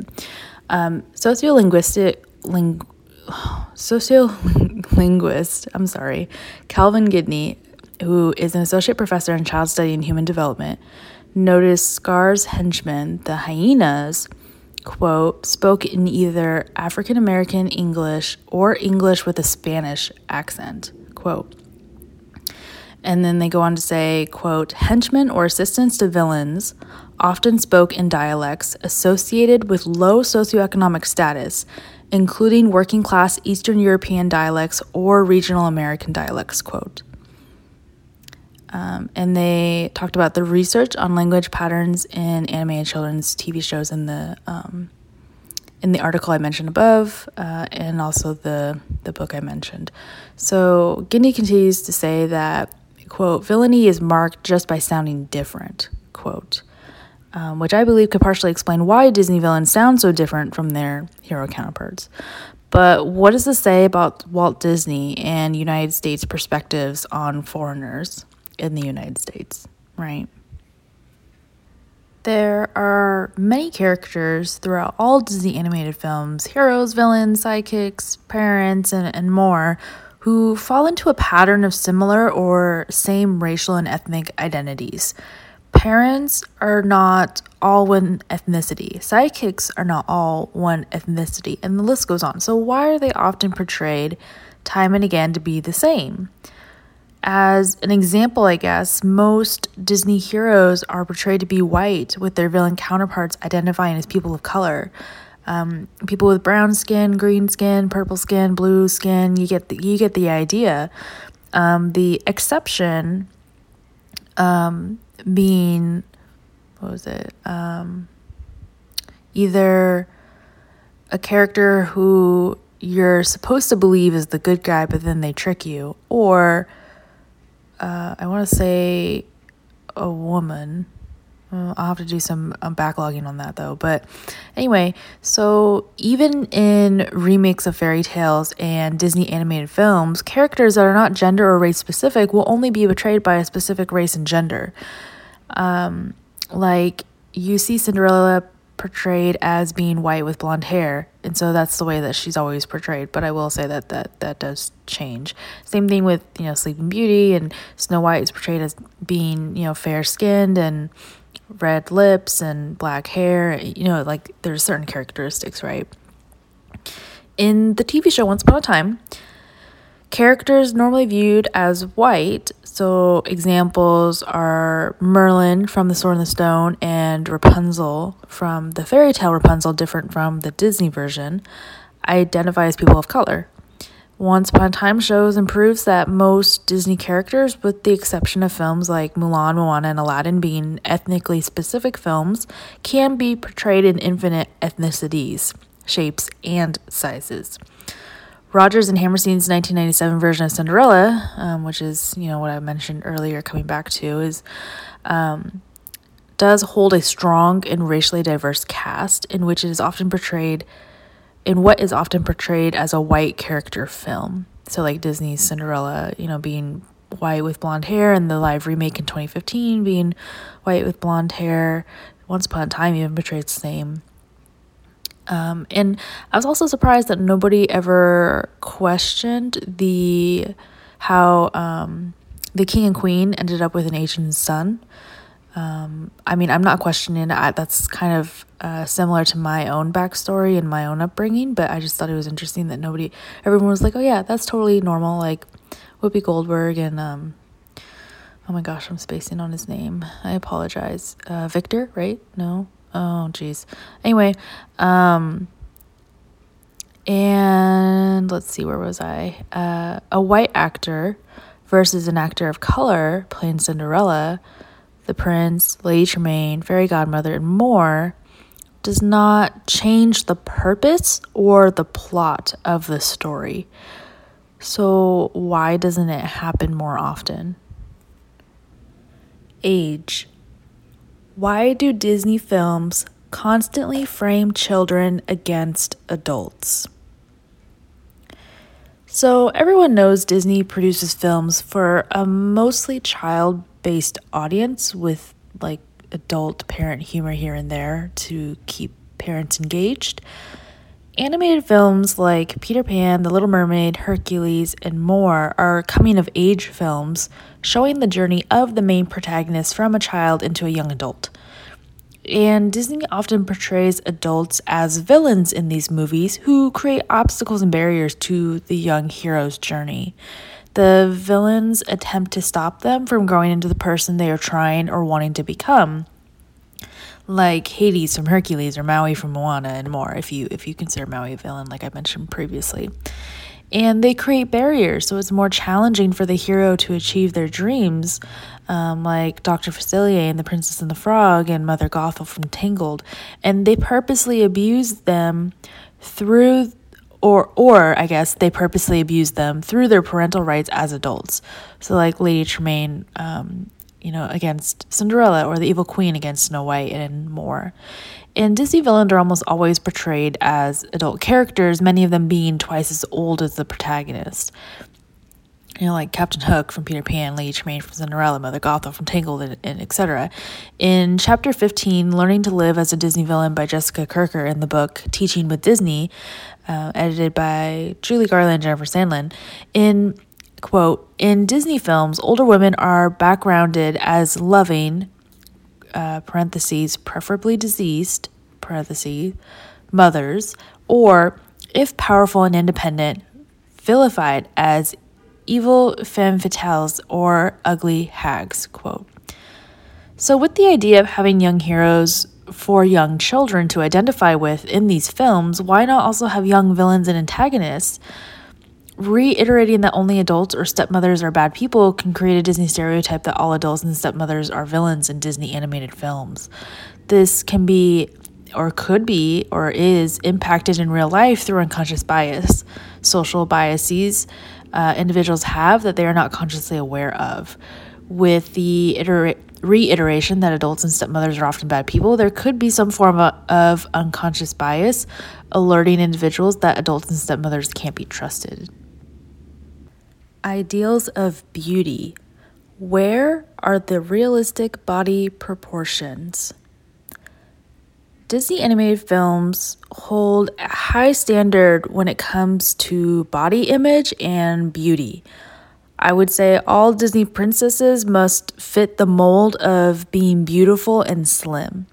Um, sociolinguistic ling, sociolinguist, I'm sorry, Calvin Gidney, who is an associate professor in child study and human development, noticed Scar's henchmen, the hyenas, quote, spoke in either African American English or English with a Spanish accent, quote. And then they go on to say, quote, henchmen or assistants to villains often spoke in dialects associated with low socioeconomic status, including working class Eastern European dialects or regional American dialects, quote. Um, and they talked about the research on language patterns in anime and children's TV shows in the um, in the article I mentioned above, uh, and also the the book I mentioned. So Gidney continues to say that quote villainy is marked just by sounding different quote. um, which I believe could partially explain why Disney villains sound so different from their hero counterparts. But what does this say about Walt Disney and United States perspectives on foreigners in the United States, right? There are many characters throughout all Disney animated films heroes, villains, sidekicks, parents, and, and more who fall into a pattern of similar or same racial and ethnic identities. Parents are not all one ethnicity, sidekicks are not all one ethnicity, and the list goes on. So, why are they often portrayed time and again to be the same? As an example, I guess, most Disney heroes are portrayed to be white, with their villain counterparts identifying as people of color. Um, people with brown skin, green skin, purple skin, blue skin, you get the, you get the idea. Um, the exception um, being, what was it? Um, either a character who you're supposed to believe is the good guy, but then they trick you, or uh, I want to say a woman. I'll have to do some um, backlogging on that though. But anyway, so even in remakes of fairy tales and Disney animated films, characters that are not gender or race specific will only be betrayed by a specific race and gender. Um, like you see Cinderella portrayed as being white with blonde hair. And so that's the way that she's always portrayed. But i will say that that that does change. Same thing with you know sleeping beauty and snow white is portrayed as being you know fair skinned and red lips and black hair. You know like there's certain characteristics right? In the tv show once upon a time characters normally viewed as white so examples are Merlin from The Sword and the Stone and Rapunzel from the fairy tale Rapunzel, different from the Disney version, identify as people of color. Once Upon a Time shows and proves that most Disney characters, with the exception of films like Mulan, Moana, and Aladdin being ethnically specific films, can be portrayed in infinite ethnicities, shapes, and sizes. Rodgers and Hammerstein's 1997 version of Cinderella, um, which is you know what I mentioned earlier, coming back to is um, does hold a strong and racially diverse cast in which it is often portrayed in what is often portrayed as a white character film. So like Disney's Cinderella, you know, being white with blonde hair, and the live remake in 2015 being white with blonde hair. Once Upon a Time even portrayed the same um, and I was also surprised that nobody ever questioned the how um, the king and queen ended up with an Asian son. Um, I mean, I'm not questioning it. that's kind of uh, similar to my own backstory and my own upbringing, but I just thought it was interesting that nobody, everyone was like, oh yeah, that's totally normal. Like Whoopi Goldberg and, um, oh my gosh, I'm spacing on his name. I apologize. Uh, Victor, right? No, Oh, jeez. Anyway, um, and let's see, where was I? Uh, a white actor versus an actor of color playing Cinderella, the prince, Lady Tremaine, fairy godmother, and more does not change the purpose or the plot of the story. So, why doesn't it happen more often? Age. Why do Disney films constantly frame children against adults? So, everyone knows Disney produces films for a mostly child based audience with like adult parent humor here and there to keep parents engaged. Animated films like Peter Pan, The Little Mermaid, Hercules, and more are coming of age films showing the journey of the main protagonist from a child into a young adult. And Disney often portrays adults as villains in these movies who create obstacles and barriers to the young hero's journey. The villains attempt to stop them from growing into the person they are trying or wanting to become like Hades from Hercules or Maui from Moana and more if you if you consider Maui a villain like I mentioned previously. And they create barriers so it's more challenging for the hero to achieve their dreams um, like Dr. Facilier and The Princess and the Frog and Mother Gothel from Tangled. And they purposely abuse them through or or I guess they purposely abuse them through their parental rights as adults. So like Lady Tremaine um, you know, against Cinderella or the evil queen against Snow White and more. And Disney villains are almost always portrayed as adult characters, many of them being twice as old as the protagonist. You know, like Captain Hook from Peter Pan, Lady Tremaine from Cinderella, Mother Gothel from Tangled, and, and etc. In chapter 15, Learning to Live as a Disney Villain by Jessica Kirker in the book Teaching with Disney, uh, edited by Julie Garlen and Jennifer Sandlin, in quote, in Disney films, older women are backgrounded as loving, uh, parentheses, preferably diseased, parentheses, mothers, or, if powerful and independent, vilified as evil femme fatales or ugly hags, quote. So, with the idea of having young heroes for young children to identify with in these films, why not also have young villains and antagonists reiterating that only adults or stepmothers are bad people can create a Disney stereotype that all adults and stepmothers are villains in Disney animated films. This can be, or could be, or is impacted in real life through unconscious bias, social biases uh, individuals have that they are not consciously aware of. With the iter- reiteration that adults and stepmothers are often bad people, there could be some form of, of unconscious bias alerting individuals that adults and stepmothers can't be trusted. Ideals of beauty. Where are the realistic body proportions? Disney animated films hold a high standard when it comes to body image and beauty. I would say all Disney princesses must fit the mold of being beautiful and slim.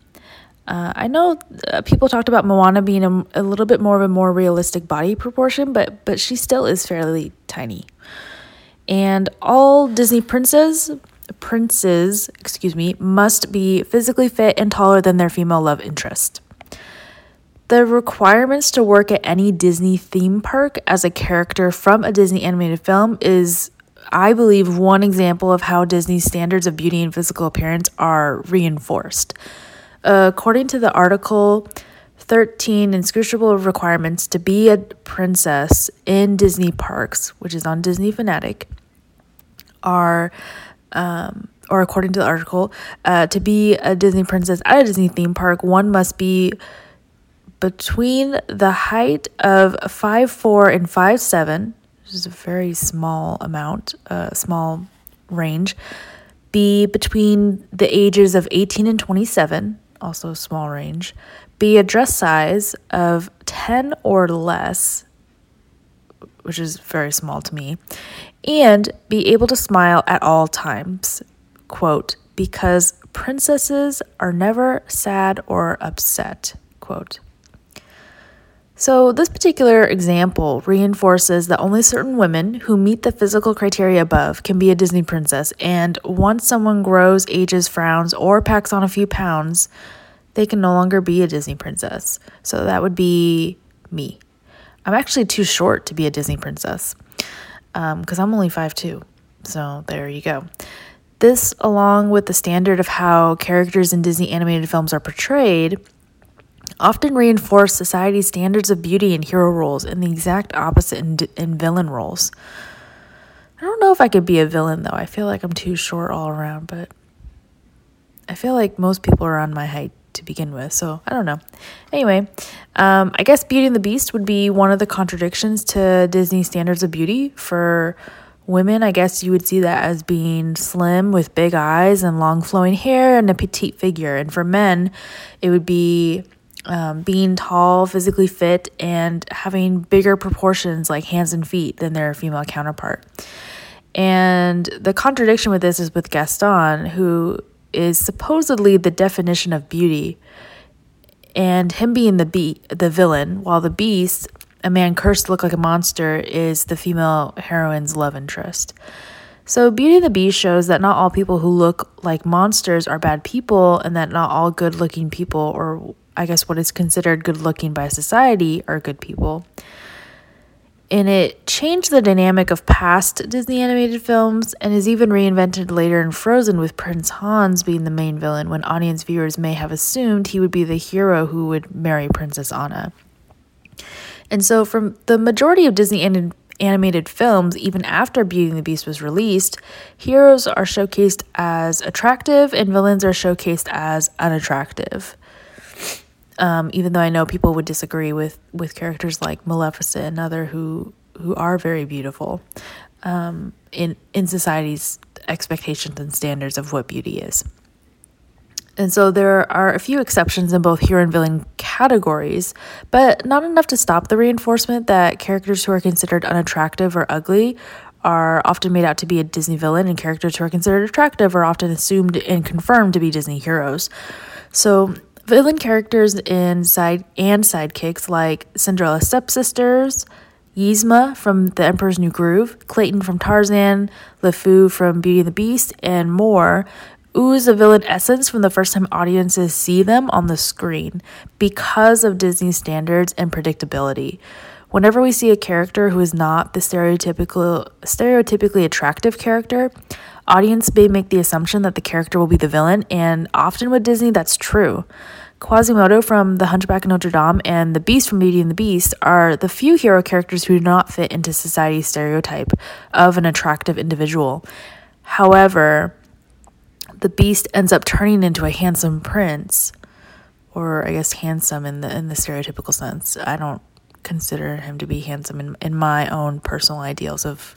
Uh, I know uh, people talked about Moana being a, a little bit more of a more realistic body proportion, but but she still is fairly tiny and all Disney princes princes, excuse me, must be physically fit and taller than their female love interest. The requirements to work at any Disney theme park as a character from a Disney animated film is, I believe, one example of how Disney's standards of beauty and physical appearance are reinforced. according to the article, 13 inscrutable requirements to be a princess in Disney parks, which is on Disney Fanatic, are, um, or according to the article, uh, to be a Disney princess at a Disney theme park, one must be between the height of five four and five seven, which is a very small amount, uh, small range, be between the ages of 18 and 27, also a small range, be a dress size of 10 or less, which is very small to me, and be able to smile at all times. Quote, because princesses are never sad or upset. Quote. So, this particular example reinforces that only certain women who meet the physical criteria above can be a Disney princess, and once someone grows, ages, frowns, or packs on a few pounds, they can no longer be a Disney princess. So, that would be me. I'm actually too short to be a Disney princess because um, I'm only 5'2. So there you go. This, along with the standard of how characters in Disney animated films are portrayed, often reinforce society's standards of beauty and hero roles and the exact opposite in, in villain roles. I don't know if I could be a villain though. I feel like I'm too short all around, but I feel like most people are on my height to begin with. So I don't know. Anyway, um, I guess Beauty and the Beast would be one of the contradictions to Disney standards of beauty. For women, I guess you would see that as being slim with big eyes and long flowing hair and a petite figure. And for men, it would be um, being tall, physically fit, and having bigger proportions like hands and feet than their female counterpart. And the contradiction with this is with Gaston, who is supposedly the definition of beauty, and him being the be- the villain, while the beast, a man cursed to look like a monster, is the female heroine's love interest. So, Beauty and the Beast shows that not all people who look like monsters are bad people, and that not all good looking people, or I guess what is considered good looking by society, are good people and it changed the dynamic of past Disney animated films and is even reinvented later in Frozen with Prince Hans being the main villain when audience viewers may have assumed he would be the hero who would marry Princess Anna. And so, from the majority of Disney animated films, even after Beauty and the Beast was released, heroes are showcased as attractive and villains are showcased as unattractive. Um, even though I know people would disagree with with characters like Maleficent and other who who are very beautiful um, in in society's expectations and standards of what beauty is. And so there are a few exceptions in both hero and villain categories, but not enough to stop the reinforcement that characters who are considered unattractive or ugly are often made out to be a Disney villain, and characters who are considered attractive are often assumed and confirmed to be Disney heroes. So villain characters in side and sidekicks like Cinderella's stepsisters, Yzma from The Emperor's New Groove, Clayton from Tarzan, LeFou from Beauty and the Beast, and more ooze a villain essence from the first time audiences see them on the screen because of Disney's standards and predictability. Whenever we see a character who is not the stereotypical stereotypically attractive character, audience may make the assumption that the character will be the villain, and often with Disney that's true. Quasimodo from The Hunchback of Notre Dame and the Beast from Beauty and the Beast are the few hero characters who do not fit into society's stereotype of an attractive individual. However, the beast ends up turning into a handsome prince or I guess handsome in the in the stereotypical sense. I don't consider him to be handsome in in my own personal ideals of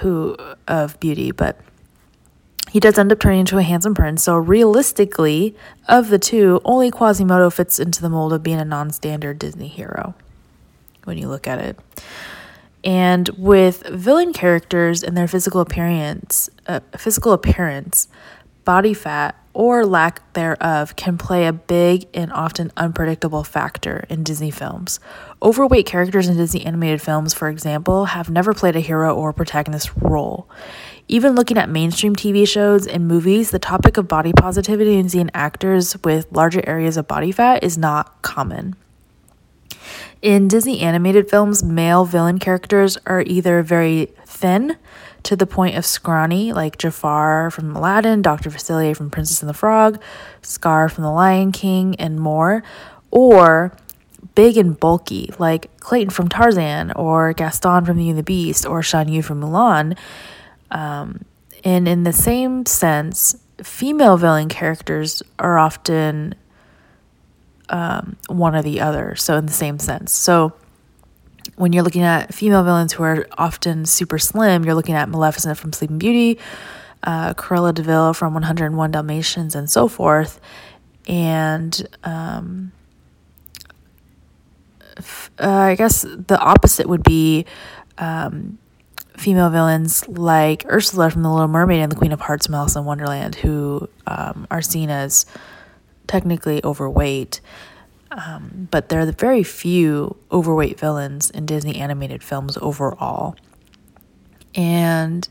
who of beauty, but he does end up turning into a handsome prince. So realistically, of the two, only Quasimodo fits into the mold of being a non-standard Disney hero when you look at it. And with villain characters and their physical appearance, uh, physical appearance, body fat or lack thereof can play a big and often unpredictable factor in Disney films. Overweight characters in Disney animated films, for example, have never played a hero or protagonist role. Even looking at mainstream TV shows and movies, the topic of body positivity and seeing actors with larger areas of body fat is not common. In Disney animated films, male villain characters are either very thin to the point of scrawny, like Jafar from Aladdin, Dr. Facilier from Princess and the Frog, Scar from The Lion King, and more, or big and bulky, like Clayton from Tarzan, or Gaston from Beauty and the Beast, or Shan Yu from Mulan. Um, and in the same sense, female villain characters are often um, one or the other. So, in the same sense. So, when you're looking at female villains who are often super slim, you're looking at Maleficent from Sleeping Beauty, uh, Cruella de Vil from 101 Dalmatians, and so forth. And um, f- uh, I guess the opposite would be um, female villains like Ursula from The Little Mermaid and The Queen of Hearts from Alice in Wonderland, who um, are seen as technically overweight. Um, but there are very few overweight villains in Disney animated films overall. And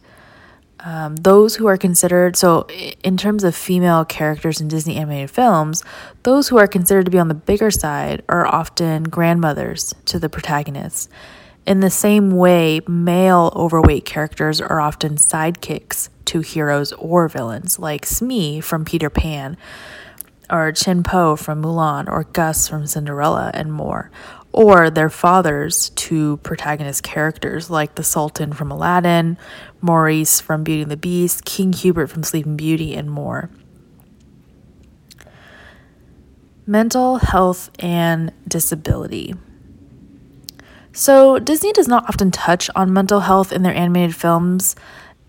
um, those who are considered, so in terms of female characters in Disney animated films, those who are considered to be on the bigger side are often grandmothers to the protagonists. In the same way, male overweight characters are often sidekicks to heroes or villains, like Smee from Peter Pan, or Chien-Po from Mulan, or Gus from Cinderella, and more. Or their fathers to protagonist characters like the Sultan from Aladdin, Maurice from Beauty and the Beast, King Hubert from Sleeping Beauty, and more. Mental health and disability. So, Disney does not often touch on mental health in their animated films,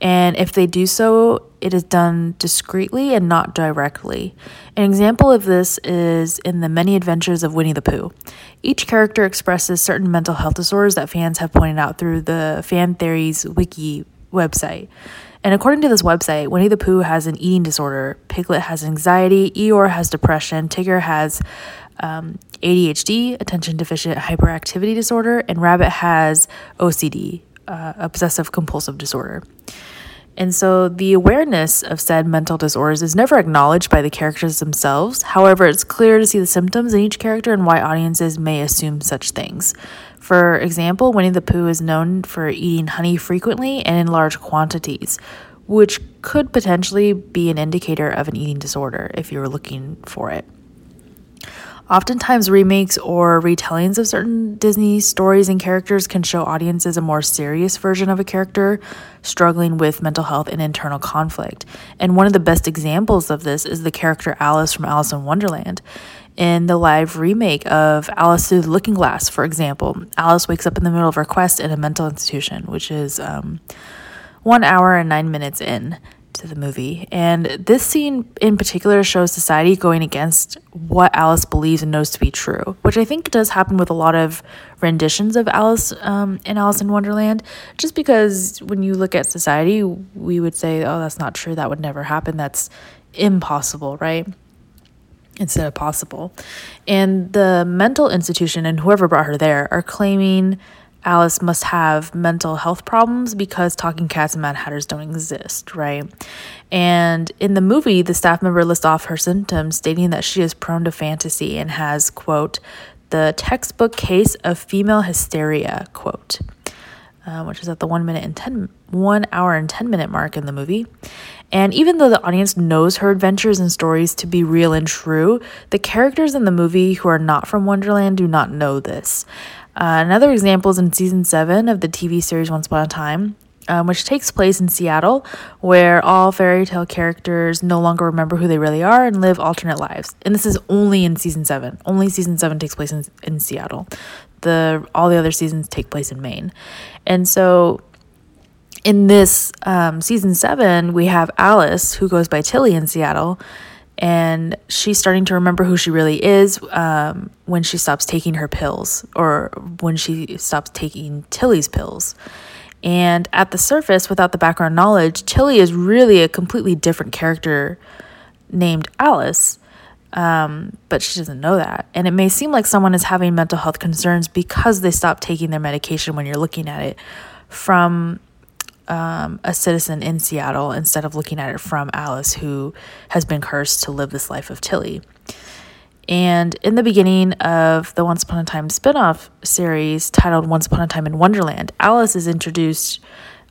and if they do so, it is done discreetly and not directly. An example of this is in the many adventures of Winnie the Pooh. Each character expresses certain mental health disorders that fans have pointed out through the Fan Theories Wiki website. And according to this website, Winnie the Pooh has an eating disorder, Piglet has anxiety, Eeyore has depression, Tigger has um, ADHD, attention deficit hyperactivity disorder, and Rabbit has OCD, uh, obsessive compulsive disorder. And so the awareness of said mental disorders is never acknowledged by the characters themselves. However, it's clear to see the symptoms in each character and why audiences may assume such things. For example, Winnie the Pooh is known for eating honey frequently and in large quantities, which could potentially be an indicator of an eating disorder if you were looking for it. Oftentimes, remakes or retellings of certain Disney stories and characters can show audiences a more serious version of a character struggling with mental health and internal conflict. And one of the best examples of this is the character Alice from Alice in Wonderland. In the live remake of Alice Through the Looking Glass, for example, Alice wakes up in the middle of her quest in a mental institution, which is um, one hour and nine minutes in to the movie. And this scene in particular shows society going against what Alice believes and knows to be true, which I think does happen with a lot of renditions of Alice um, in Alice in Wonderland. Just because when you look at society, we would say, oh, that's not true. That would never happen. That's impossible, right? Instead of possible. And the mental institution and whoever brought her there are claiming Alice must have mental health problems because talking cats and mad hatters don't exist, right? And in the movie, the staff member lists off her symptoms, stating that she is prone to fantasy and has, quote, the textbook case of female hysteria, quote, uh, which is at the one minute and 10, one hour and 10 minute mark in the movie. And even though the audience knows her adventures and stories to be real and true, the characters in the movie who are not from Wonderland do not know this. Uh, another example is in season seven of the TV series Once Upon a Time, um, which takes place in Seattle, where all fairy tale characters no longer remember who they really are and live alternate lives. And this is only in season seven. Only season seven takes place in, in Seattle. The all the other seasons take place in Maine, and so in this um, season seven, we have Alice who goes by Tilly in Seattle and she's starting to remember who she really is um, when she stops taking her pills or when she stops taking Tilly's pills. And at the surface, without the background knowledge, Tilly is really a completely different character named Alice. Um, but she doesn't know that. And it may seem like someone is having mental health concerns because they stop taking their medication when you're looking at it from um, a citizen in Seattle instead of looking at it from Alice, who has been cursed to live this life of Tilly. And in the beginning of the Once Upon a Time spinoff series titled Once Upon a Time in Wonderland, Alice is introduced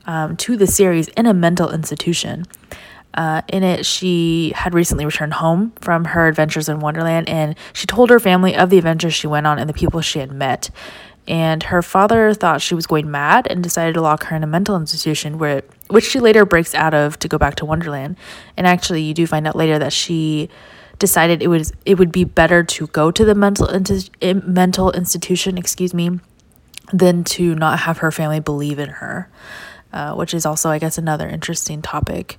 um, to the series in a mental institution. Uh, in it, she had recently returned home from her adventures in Wonderland, and she told her family of the adventures she went on and the people she had met and her father thought she was going mad and decided to lock her in a mental institution where which she later breaks out of to go back to Wonderland. And actually you do find out later that she decided it was it would be better to go to the mental mental institution, excuse me, than to not have her family believe in her. Uh, which is also, I guess, another interesting topic.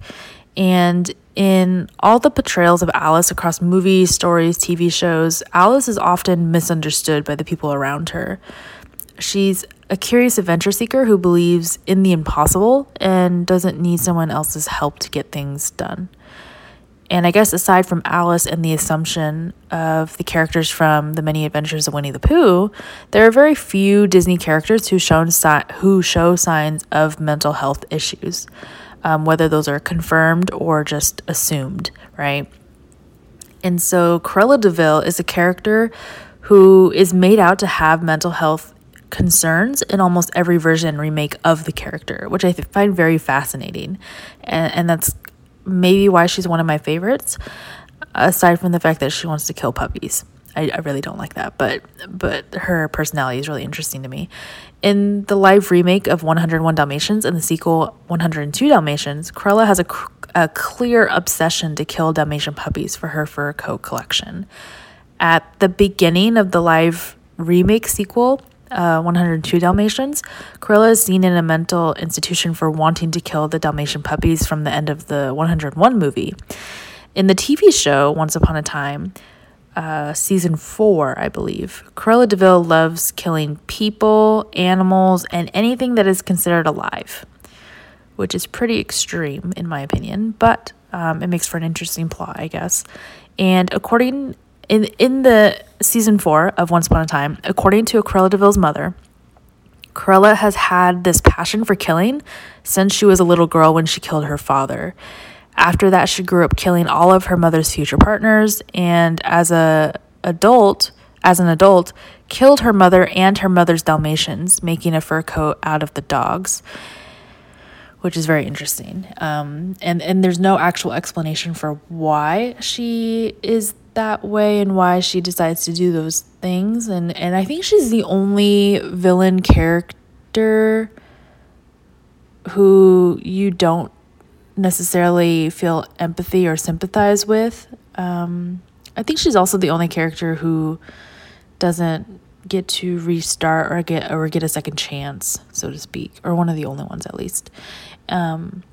And in all the portrayals of Alice across movies, stories, TV shows, Alice is often misunderstood by the people around her. She's a curious adventure seeker who believes in the impossible and doesn't need someone else's help to get things done. And I guess aside from Alice and the assumption of the characters from The Many Adventures of Winnie the Pooh, there are very few Disney characters who, shown si- who show signs of mental health issues, um, whether those are confirmed or just assumed, right? And so Cruella de Vil is a character who is made out to have mental health concerns in almost every version remake of the character, which I find very fascinating. And, and that's maybe why she's one of my favorites, aside from the fact that she wants to kill puppies. I, I really don't like that, but but her personality is really interesting to me. In the live remake of 101 Dalmatians and the sequel 102 Dalmatians, Cruella has a, a clear obsession to kill Dalmatian puppies for her fur coat collection. At the beginning of the live remake sequel, uh, 102 Dalmatians, Cruella is seen in a mental institution for wanting to kill the Dalmatian puppies from the end of the 101 movie. In the TV show, Once Upon a Time, uh, season four, I believe, Cruella de Vil loves killing people, animals, and anything that is considered alive, which is pretty extreme, in my opinion, but um, it makes for an interesting plot, I guess. And according in in the season four of Once Upon a Time, according to Cruella de Vil's mother, Cruella has had this passion for killing since she was a little girl when she killed her father. After that, she grew up killing all of her mother's future partners, and as a adult, as an adult, killed her mother and her mother's Dalmatians, making a fur coat out of the dogs which is very interesting. Um, and and there's no actual explanation for why she is that way and why she decides to do those things and and I think she's the only villain character who you don't necessarily feel empathy or sympathize with. Um, I think she's also the only character who doesn't get to restart or get or get a second chance, so to speak, or one of the only ones at least. Um,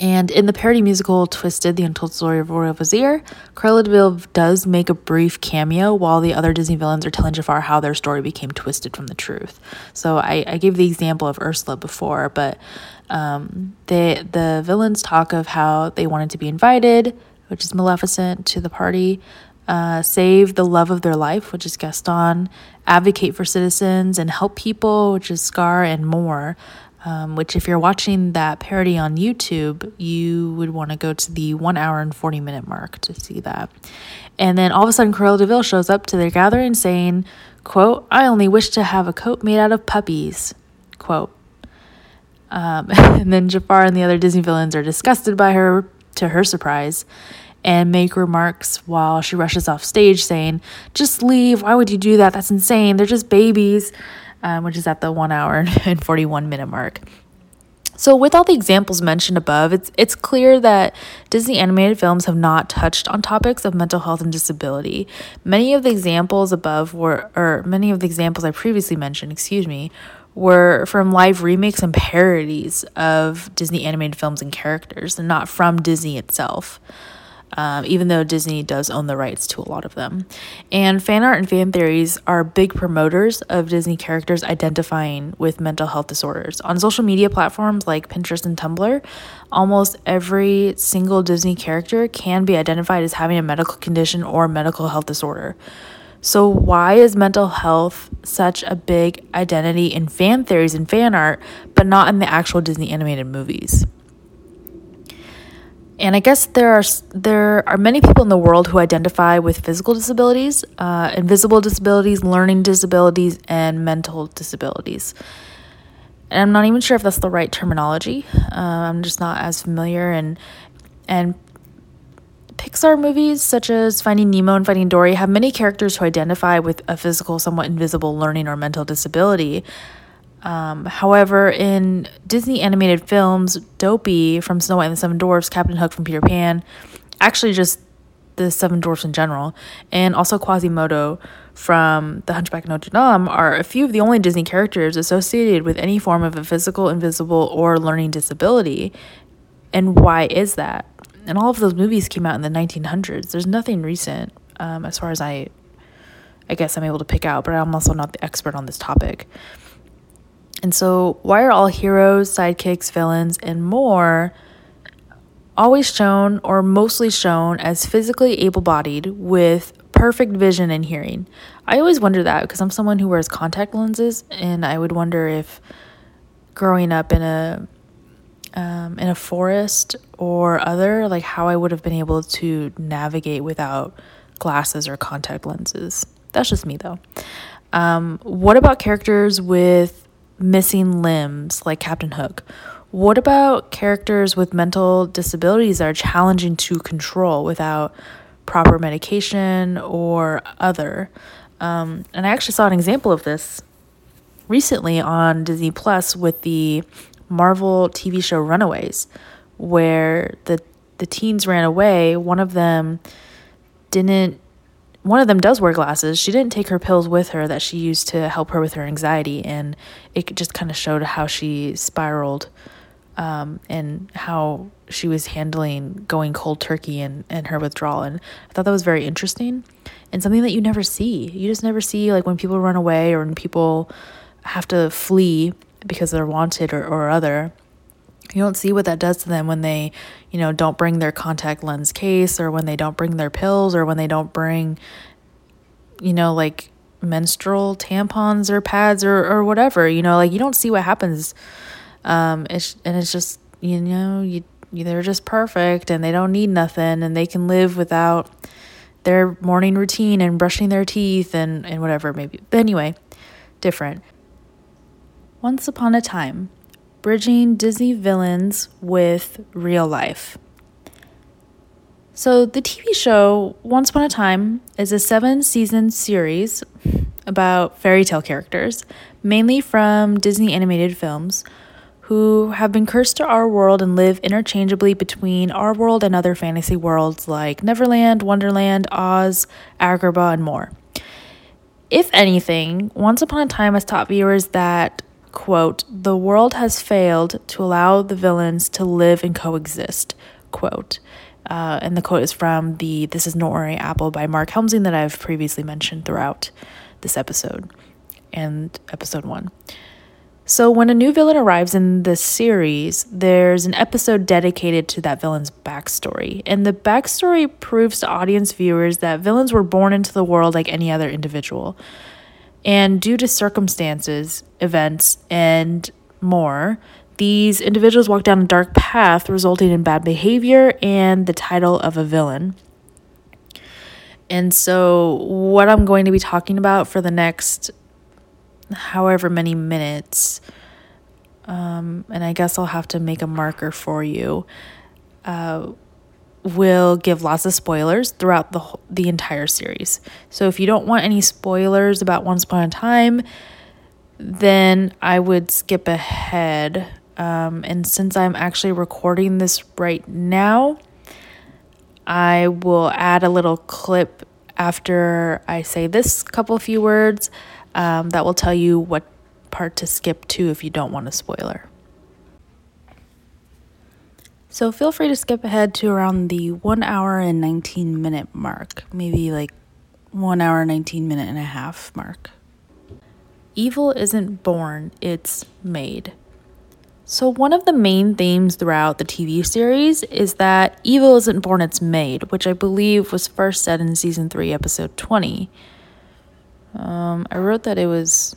and in the parody musical Twisted, The Untold Story of Royal Vizier, Cruella de Vil does make a brief cameo while the other Disney villains are telling Jafar how their story became twisted from the truth. So I, I gave the example of Ursula before, but um, they, the villains talk of how they wanted to be invited, which is Maleficent, to the party, uh, save the love of their life, which is Gaston, advocate for citizens, and help people, which is Scar, and more um, which, if you're watching that parody on YouTube, you would want to go to the one hour and 40 minute mark to see that. And then all of a sudden, Cruella de Vil shows up to their gathering saying, quote, I only wish to have a coat made out of puppies, quote. Um, and then Jafar and the other Disney villains are disgusted by her, to her surprise, and make remarks while she rushes off stage saying, Just leave. Why would you do that? That's insane. They're just babies um, which is at the one hour and 41 minute mark. So, with all the examples mentioned above, it's it's clear that Disney animated films have not touched on topics of mental health and disability. Many of the examples above were, or many of the examples I previously mentioned, excuse me, were from live remakes and parodies of Disney animated films and characters, and not from Disney itself um, even though Disney does own the rights to a lot of them. And fan art and fan theories are big promoters of Disney characters identifying with mental health disorders. On social media platforms like Pinterest and Tumblr, almost every single Disney character can be identified as having a medical condition or medical health disorder. So, why is mental health such a big identity in fan theories and fan art, but not in the actual Disney animated movies? And I guess there are there are many people in the world who identify with physical disabilities, uh, invisible disabilities, learning disabilities, and mental disabilities. And I'm not even sure if that's the right terminology. Uh, I'm just not as familiar. And and Pixar movies such as Finding Nemo and Finding Dory have many characters who identify with a physical, somewhat invisible learning or mental disability. Um, however, in Disney animated films, Dopey from Snow White and the Seven Dwarfs, Captain Hook from Peter Pan, actually just the Seven Dwarfs in general, and also Quasimodo from The Hunchback of Notre Dame are a few of the only Disney characters associated with any form of a physical, invisible, or learning disability. And why is that? And all of those movies came out in the 1900s. There's nothing recent, um, as far as I, I guess I'm able to pick out, but I'm also not the expert on this topic. And so, why are all heroes, sidekicks, villains, and more always shown or mostly shown as physically able bodied with perfect vision and hearing? I always wonder that because I'm someone who wears contact lenses, and I would wonder if growing up in a um, in a forest or other, like how I would have been able to navigate without glasses or contact lenses. That's just me though. Um, what about characters with missing limbs like Captain Hook? What about characters with mental disabilities that are challenging to control without proper medication or other? Um, and I actually saw an example of this recently on Disney Plus with the Marvel TV show Runaways, where the the teens ran away. One of them didn't one of them does wear glasses. She didn't take her pills with her that she used to help her with her anxiety, and it just kind of showed how she spiraled um, and how she was handling going cold turkey and, and her withdrawal. And I thought that was very interesting and something that you never see. You just never see, like, when people run away or when people have to flee because they're wanted or, or other you don't see what that does to them when they, you know, don't bring their contact lens case or when they don't bring their pills or when they don't bring, you know, like menstrual tampons or pads or, or whatever, you know, like you don't see what happens. Um, it's, and it's just, you know, you, they're just perfect and they don't need nothing and they can live without their morning routine and brushing their teeth and, and whatever maybe. But anyway, different. Once upon a time, bridging Disney villains with real life. So, the TV show Once Upon a Time is a seven season series about fairy tale characters, mainly from Disney animated films, who have been cursed to our world and live interchangeably between our world and other fantasy worlds like Neverland, Wonderland, Oz, Agrabah, and more. If anything, Once Upon a Time has taught viewers that, quote, the world has failed to allow the villains to live and coexist, quote. Uh, and the quote is from the This Is No Ordinary Apple by Mark Helmsing that I've previously mentioned throughout this episode and episode one. So, when a new villain arrives in the series, there's an episode dedicated to that villain's backstory. And the backstory proves to audience viewers that villains were born into the world like any other individual. And due to circumstances, events, and more, these individuals walk down a dark path, resulting in bad behavior and the title of a villain. And so, what I'm going to be talking about for the next however many minutes, um, and I guess I'll have to make a marker for you, uh, will give lots of spoilers throughout the the entire series. So if you don't want any spoilers about Once Upon a Time, then I would skip ahead. Um, and since I'm actually recording this right now, I will add a little clip after I say this couple few words um, that will tell you what part to skip to if you don't want a spoiler. So feel free to skip ahead to around the 1 hour and 19 minute mark, maybe like 1 hour 19 minute and a half mark. Evil isn't born, it's made. So, one of the main themes throughout the TV series is that evil isn't born, it's made, which I believe was first said in season 3, episode 20. Um, I wrote that it was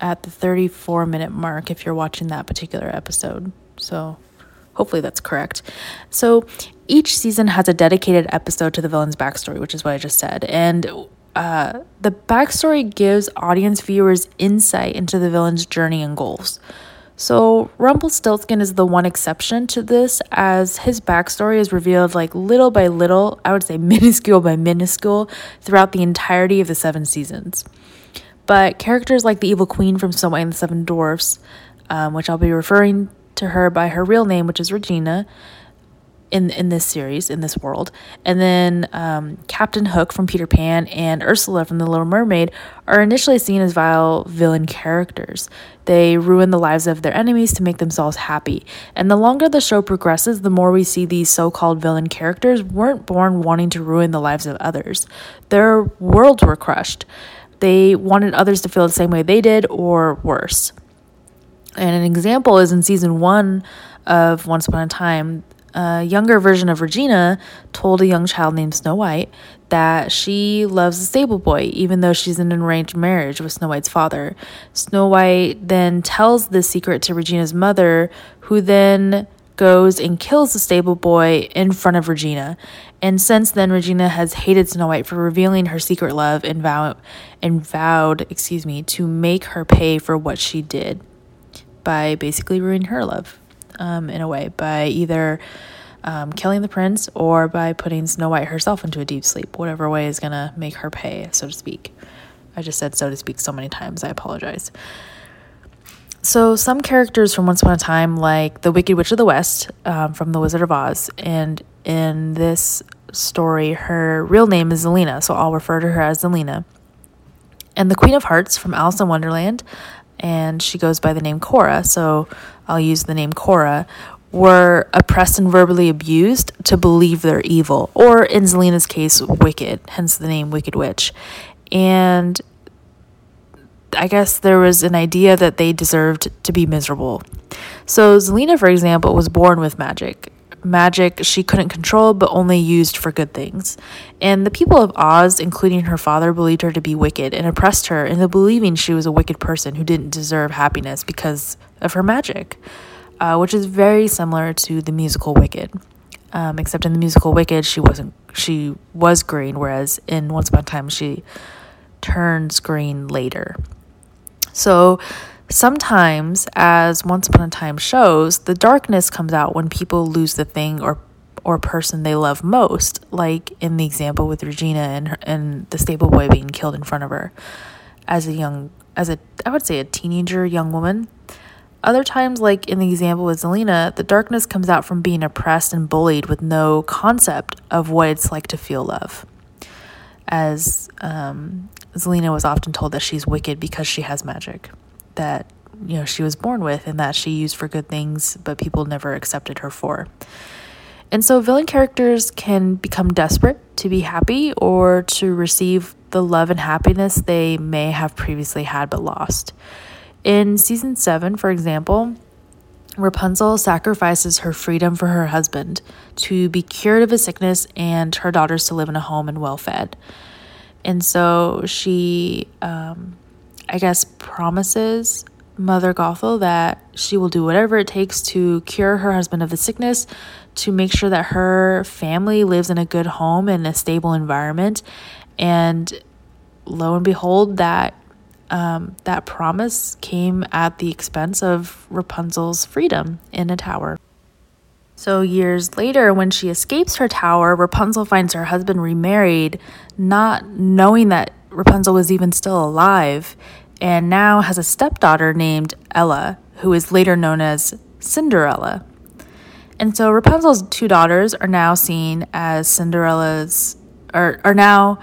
at the 34 minute mark if you're watching that particular episode. So hopefully that's correct. So each season has a dedicated episode to the villain's backstory, which is what I just said. And uh, the backstory gives audience viewers insight into the villain's journey and goals. So, Rumpelstiltskin is the one exception to this, as his backstory is revealed like little by little, I would say minuscule by minuscule, throughout the entirety of the seven seasons. But characters like the evil queen from Snow White and the Seven Dwarfs, um, which I'll be referring to her by her real name, which is Regina, in in this series in this world. And then um, captain hook from peter pan and ursula from the little mermaid are initially seen as vile villain characters. They ruin the lives of their enemies to make themselves happy. And the longer the show progresses the more we see these so-called villain characters weren't born wanting to ruin the lives of others. Their worlds were crushed. They wanted others to feel the same way they did or worse and an example is in season one of once upon a time a younger version of Regina told a young child named Snow White that she loves the stable boy, even though she's in an arranged marriage with Snow White's father. Snow White then tells this secret to Regina's mother, who then goes and kills the stable boy in front of Regina. And since then, Regina has hated Snow White for revealing her secret love and, vow- and vowed, excuse me, to make her pay for what she did by basically ruining her love um, in a way by either um, killing the prince or by putting Snow White herself into a deep sleep, whatever way is going to make her pay, so to speak. I just said so to speak so many times, I apologize. So, some characters from Once Upon a Time, like the Wicked Witch of the West um, from The Wizard of Oz, and in this story, her real name is Zelena, so I'll refer to her as Zelena. And the Queen of Hearts from Alice in Wonderland, and she goes by the name Cora, so I'll use the name Cora, were oppressed and verbally abused to believe they're evil, or in Zelena's case, wicked, hence the name Wicked Witch. And I guess there was an idea that they deserved to be miserable. So, Zelena, for example, was born with magic. Magic she couldn't control but only used for good things. And the people of Oz, including her father, believed her to be wicked and oppressed her into believing she was a wicked person who didn't deserve happiness because of her magic, uh, which is very similar to the musical Wicked. Um, except in the musical Wicked, she wasn't. She was green, whereas in Once Upon a Time, she turns green later. So sometimes, as Once Upon a Time shows, the darkness comes out when people lose the thing or or person they love most, like in the example with Regina and her, and the stable boy being killed in front of her as a young as a I would say a teenager young woman. Other times, like in the example with Zelena, the darkness comes out from being oppressed and bullied with no concept of what it's like to feel love. As um, Zelena was often told that she's wicked because she has magic that you know she was born with and that she used for good things, but people never accepted her for. And so villain characters can become desperate to be happy or to receive the love and happiness they may have previously had but lost. In season 7, for example, Rapunzel sacrifices her freedom for her husband to be cured of his sickness and her daughters to live in a home and well fed. And so she, um, I guess, promises Mother Gothel that she will do whatever it takes to cure her husband of the sickness, to make sure that her family lives in a good home and a stable environment. And lo and behold, that um, that promise came at the expense of Rapunzel's freedom in a tower. So, years later, when she escapes her tower, Rapunzel finds her husband remarried, not knowing that Rapunzel was even still alive, and now has a stepdaughter named Ella, who is later known as Cinderella. And so Rapunzel's two daughters are now seen as Cinderella's, or are now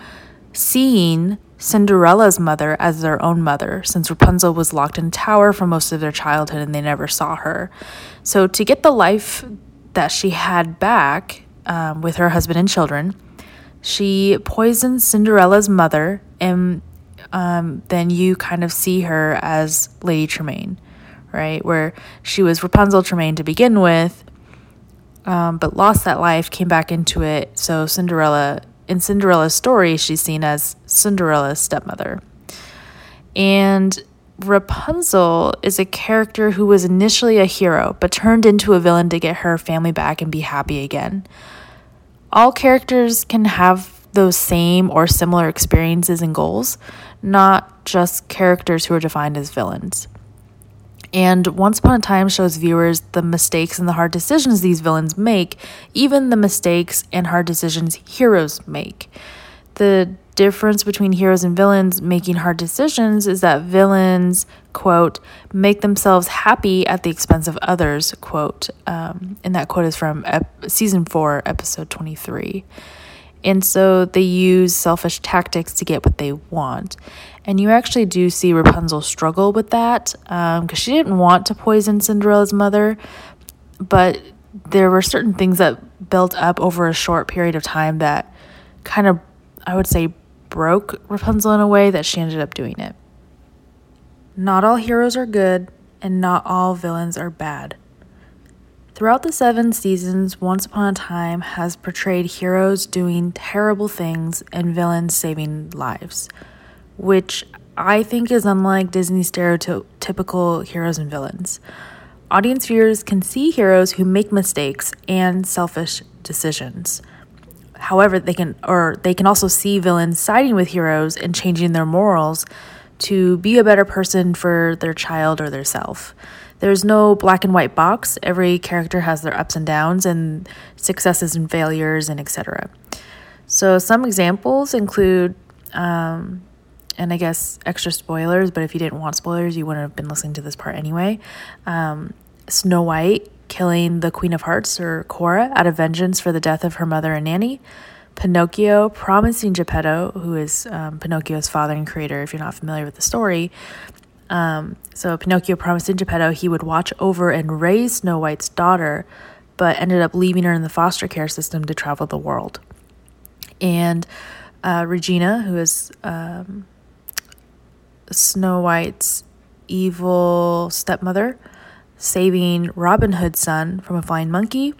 seeing Cinderella's mother as their own mother, since Rapunzel was locked in a tower for most of their childhood and they never saw her. So, to get the life that she had back um, with her husband and children, she poisons Cinderella's mother, and um, then you kind of see her as Lady Tremaine, right? Where she was Rapunzel Tremaine to begin with, um, but lost that life, came back into it. So, Cinderella in Cinderella's story, she's seen as Cinderella's stepmother. And Rapunzel is a character who was initially a hero, but turned into a villain to get her family back and be happy again. All characters can have those same or similar experiences and goals, not just characters who are defined as villains. And Once Upon a Time shows viewers the mistakes and the hard decisions these villains make, even the mistakes and hard decisions heroes make. The difference between heroes and villains making hard decisions is that villains, quote, make themselves happy at the expense of others, quote. Um, and that quote is from ep- season four, episode 23. And so they use selfish tactics to get what they want. And you actually do see Rapunzel struggle with that because um, she didn't want to poison Cinderella's mother, but there were certain things that built up over a short period of time that kind of, I would say, broke Rapunzel in a way that she ended up doing it. Not all heroes are good, and not all villains are bad. Throughout the seven seasons, Once Upon a Time has portrayed heroes doing terrible things and villains saving lives which I think is unlike Disney's stereotypical heroes and villains. Audience viewers can see heroes who make mistakes and selfish decisions. However, they can or they can also see villains siding with heroes and changing their morals to be a better person for their child or their self. There's no black and white box. Every character has their ups and downs and successes and failures and etc. So some examples include um, and I guess extra spoilers, but if you didn't want spoilers, you wouldn't have been listening to this part anyway. Um, Snow White killing the Queen of Hearts, or Cora, out of vengeance for the death of her mother and nanny. Pinocchio promising Geppetto, who is um, Pinocchio's father and creator, if you're not familiar with the story. Um, so Pinocchio promising Geppetto he would watch over and raise Snow White's daughter, but ended up leaving her in the foster care system to travel the world. And uh, Regina, who is um, Snow White's evil stepmother, saving Robin Hood's son from a flying monkey.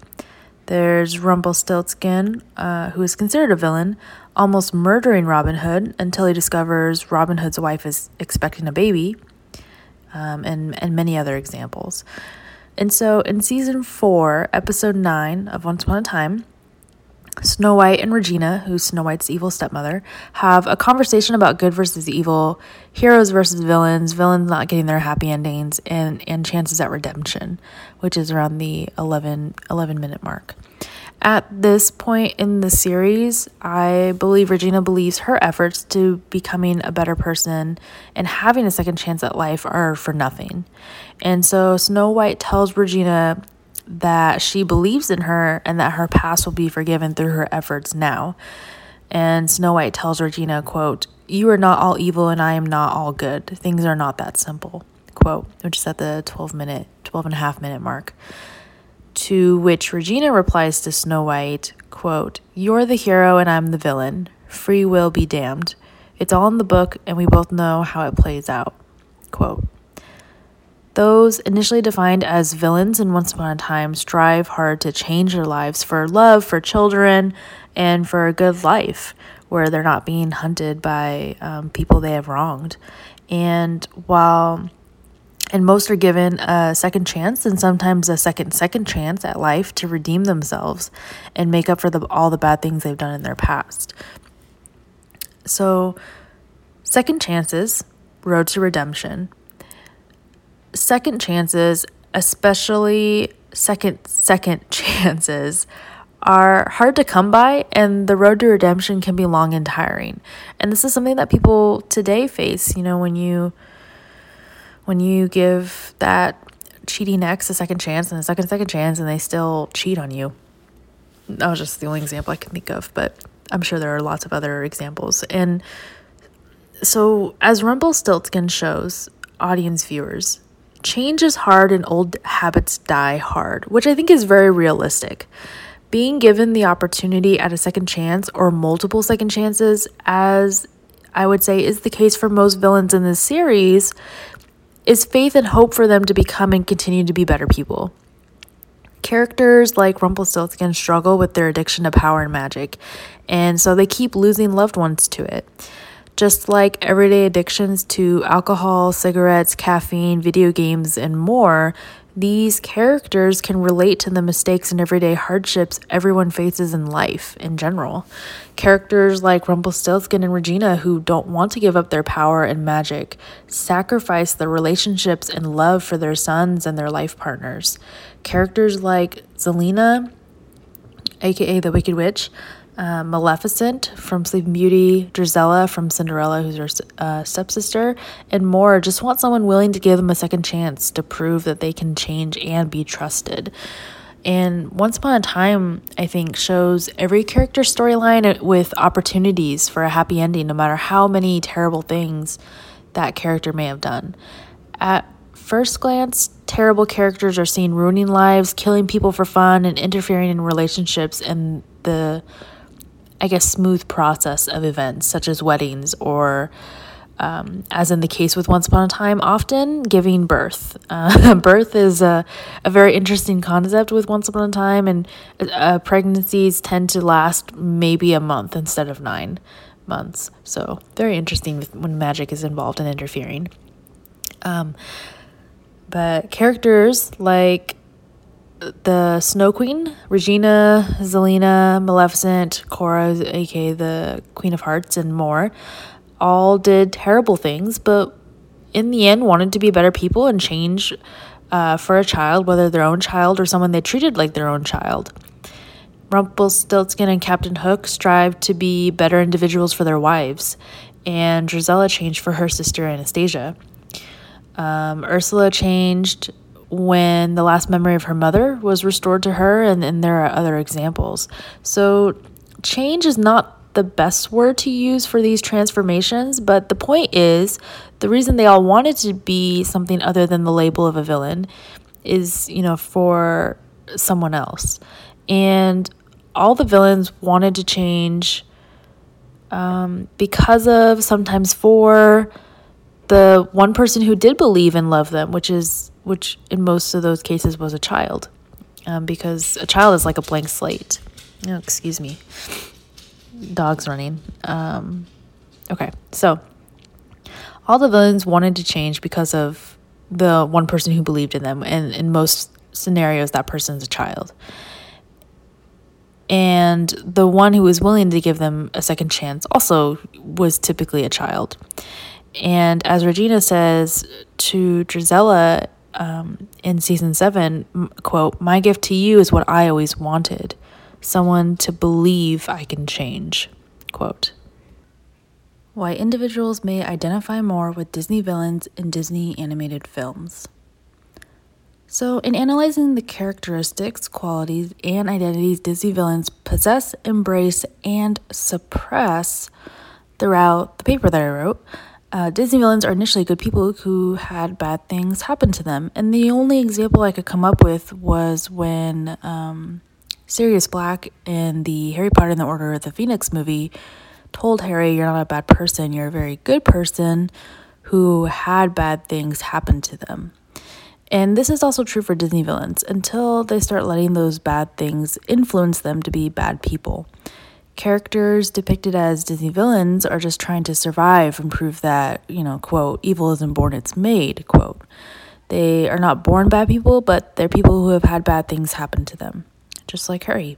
There's Rumpelstiltskin, uh, who is considered a villain, almost murdering Robin Hood until he discovers Robin Hood's wife is expecting a baby, um, and, and many other examples. And so in season four, episode nine of Once Upon a Time, Snow White and Regina, who's Snow White's evil stepmother, have a conversation about good versus evil, heroes versus villains, villains not getting their happy endings, and, and chances at redemption, which is around the 11, 11 minute mark. At this point in the series, I believe Regina believes her efforts to becoming a better person and having a second chance at life are for nothing. And so Snow White tells Regina that she believes in her and that her past will be forgiven through her efforts now. And Snow White tells Regina, quote, You are not all evil and I am not all good. Things are not that simple, quote, which is at the 12 minute, 12 and a half minute mark. To which Regina replies to Snow White, quote, You're the hero and I'm the villain. Free will be damned. It's all in the book and we both know how it plays out. Quote. Those initially defined as villains in Once Upon a Time strive hard to change their lives for love, for children, and for a good life where they're not being hunted by um, people they have wronged. And while and most are given a second chance and sometimes a second second chance at life to redeem themselves and make up for the, all the bad things they've done in their past. So, second chances, road to redemption. Second chances, especially second second chances, are hard to come by, and the road to redemption can be long and tiring. And this is something that people today face. You know, when you when you give that cheating ex a second chance and a second second chance and they still cheat on you. That was just the only example I can think of, but I'm sure there are lots of other examples. And so, as Rumpelstiltskin shows audience viewers, change is hard and old habits die hard, which I think is very realistic. Being given the opportunity at a second chance or multiple second chances, as I would say is the case for most villains in this series, is faith and hope for them to become and continue to be better people. Characters like Rumpelstiltskin struggle with their addiction to power and magic, and so they keep losing loved ones to it. Just like everyday addictions to alcohol, cigarettes, caffeine, video games, and more, these characters can relate to the mistakes and everyday hardships everyone faces in life in general. Characters like Rumpelstiltskin and Regina, who don't want to give up their power and magic, sacrifice their relationships and love for their sons and their life partners. Characters like Zelena, aka the Wicked Witch, uh, Maleficent from Sleeping Beauty, Drizella from Cinderella, who's her uh, stepsister, and more just want someone willing to give them a second chance to prove that they can change and be trusted. And Once Upon a Time, I think, shows every character storyline with opportunities for a happy ending, no matter how many terrible things that character may have done. At first glance, terrible characters are seen ruining lives, killing people for fun, and interfering in relationships and the I guess, smooth process of events such as weddings or, um, as in the case with Once Upon a Time, often giving birth. Uh, birth is a, a very interesting concept with Once Upon a Time, and uh, pregnancies tend to last maybe a month instead of nine months. So, very interesting when magic is involved and in interfering. Um, but characters like the Snow Queen, Regina, Zelena, Maleficent, Cora, aka the Queen of Hearts, and more, all did terrible things, but in the end wanted to be better people and change uh, for a child, whether their own child or someone they treated like their own child. Rumpelstiltskin and Captain Hook strived to be better individuals for their wives, and Drizella changed for her sister Anastasia. Um, Ursula changed when the last memory of her mother was restored to her, and, and there are other examples. So, change is not the best word to use for these transformations, but the point is the reason they all wanted to be something other than the label of a villain is, you know, for someone else. And all the villains wanted to change um, because of, sometimes for, the one person who did believe and love them, which is which in most of those cases was a child, um, because a child is like a blank slate. Oh, excuse me. Dogs running. Um, okay, so all the villains wanted to change because of the one person who believed in them, and in most scenarios, that person's a child. And the one who was willing to give them a second chance also was typically a child. And as Regina says to Drizella um, in season seven, quote, my gift to you is what I always wanted, someone to believe I can change. Quote Why individuals may identify more with Disney villains in Disney animated films. So, in analyzing the characteristics, qualities, and identities Disney villains possess, embrace, and suppress throughout the paper that I wrote, uh, Disney villains are initially good people who had bad things happen to them. And the only example I could come up with was when um, Sirius Black in the Harry Potter and the Order of the Phoenix movie told Harry, You're not a bad person, you're a very good person who had bad things happen to them. And this is also true for Disney villains until they start letting those bad things influence them to be bad people. Characters depicted as Disney villains are just trying to survive and prove that, you know, quote, evil isn't born, it's made, quote. They are not born bad people, but they're people who have had bad things happen to them, just like Harry.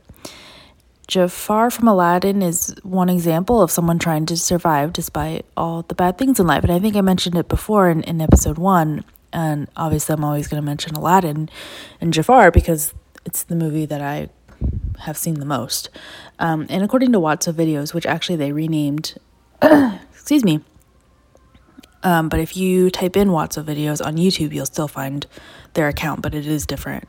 Jafar from Aladdin is one example of someone trying to survive despite all the bad things in life. And I think I mentioned it before in, in episode one and obviously I'm always going to mention Aladdin and Jafar because it's the movie that I have seen the most. Um, and according to Watso Videos, which actually they renamed, excuse me, um, but if you type in Watso videos on YouTube, you'll still find their account, but it is different.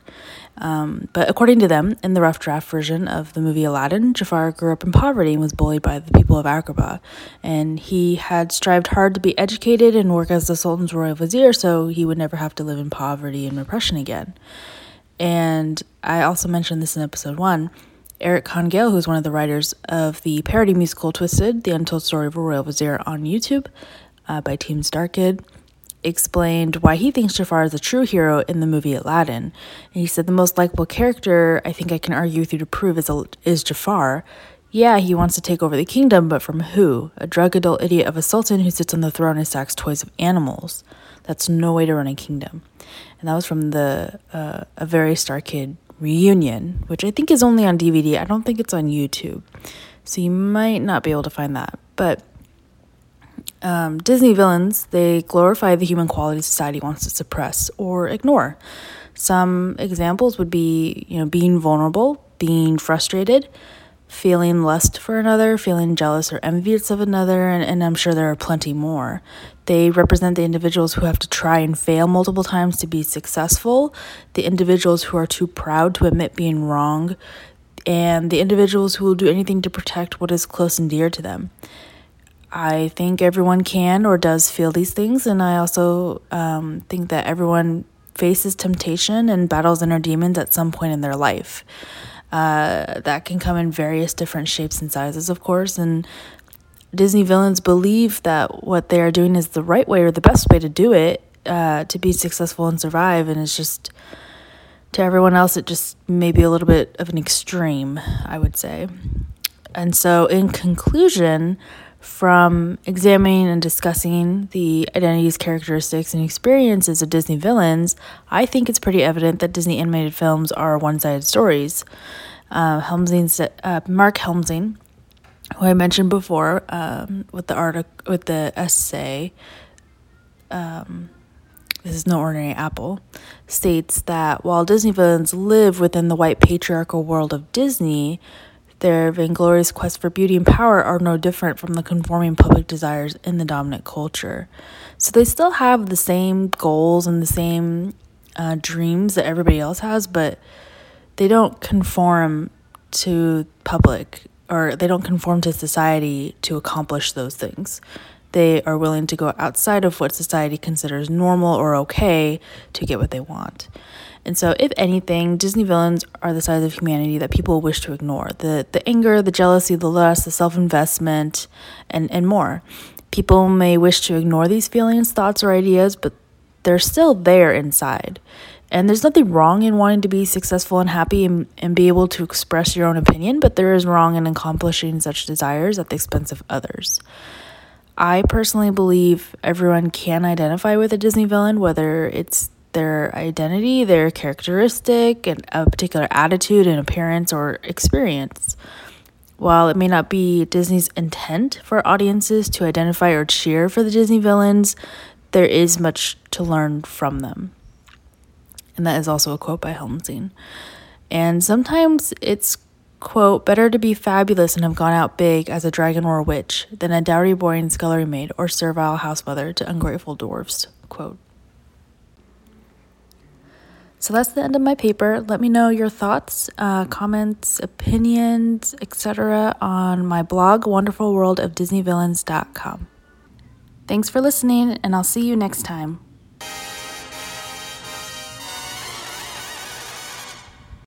Um, but according to them, in the rough draft version of the movie Aladdin, Jafar grew up in poverty and was bullied by the people of Agrabah. And he had strived hard to be educated and work as the Sultan's royal vizier so he would never have to live in poverty and repression again. And I also mentioned this in episode one. Eric Kahn Gale, who's one of the writers of the parody musical Twisted, The Untold Story of a Royal Vizier on YouTube, uh, by Team Starkid, explained why he thinks Jafar is a true hero in the movie Aladdin. And he said the most likable character I think I can argue with you to prove is, a, is Jafar. Yeah, he wants to take over the kingdom, but from who? A drug adult idiot of a sultan who sits on the throne and stacks toys of animals. That's no way to run a kingdom. And that was from the uh, A Very Star Kid reunion, which I think is only on DVD. I don't think it's on YouTube. So you might not be able to find that. But um, Disney villains, they glorify the human quality society wants to suppress or ignore. Some examples would be, you know, being vulnerable, being frustrated, feeling lust for another, feeling jealous or envious of another, and, and I'm sure there are plenty more. They represent the individuals who have to try and fail multiple times to be successful, the individuals who are too proud to admit being wrong, and the individuals who will do anything to protect what is close and dear to them. I think everyone can or does feel these things, and I also um, think that everyone faces temptation and battles inner demons at some point in their life. Uh, that can come in various different shapes and sizes, of course, and Disney villains believe that what they are doing is the right way or the best way to do it uh, to be successful and survive, and it's just to everyone else, it just may be a little bit of an extreme, I would say. And so, in conclusion, from examining and discussing the identities, characteristics, and experiences of Disney villains, I think it's pretty evident that Disney animated films are one sided stories. Uh, uh, Mark Helmsing, who I mentioned before um, with the article, with the essay, um, this is no ordinary apple, states that while Disney villains live within the white patriarchal world of Disney, their vainglorious quest for beauty and power are no different from the conforming public desires in the dominant culture. So they still have the same goals and the same uh, dreams that everybody else has, but they don't conform to public or they don't conform to society to accomplish those things. They are willing to go outside of what society considers normal or okay to get what they want. And so, if anything, Disney villains are the sides of humanity that people wish to ignore the, the anger, the jealousy, the lust, the self investment, and, and more. People may wish to ignore these feelings, thoughts, or ideas, but they're still there inside. And there's nothing wrong in wanting to be successful and happy and, and be able to express your own opinion, but there is wrong in accomplishing such desires at the expense of others. I personally believe everyone can identify with a Disney villain, whether it's their identity, their characteristic, and a particular attitude and appearance or experience. While it may not be Disney's intent for audiences to identify or cheer for the Disney villains, there is much to learn from them. And that is also a quote by Helmsing. And sometimes it's Quote, better to be fabulous and have gone out big as a dragon or a witch than a dowdy boring scullery maid or servile house mother to ungrateful dwarfs. Quote. So that's the end of my paper. Let me know your thoughts, uh, comments, opinions, etc. on my blog, wonderfulworldofdisneyvillains.com. Thanks for listening, and I'll see you next time.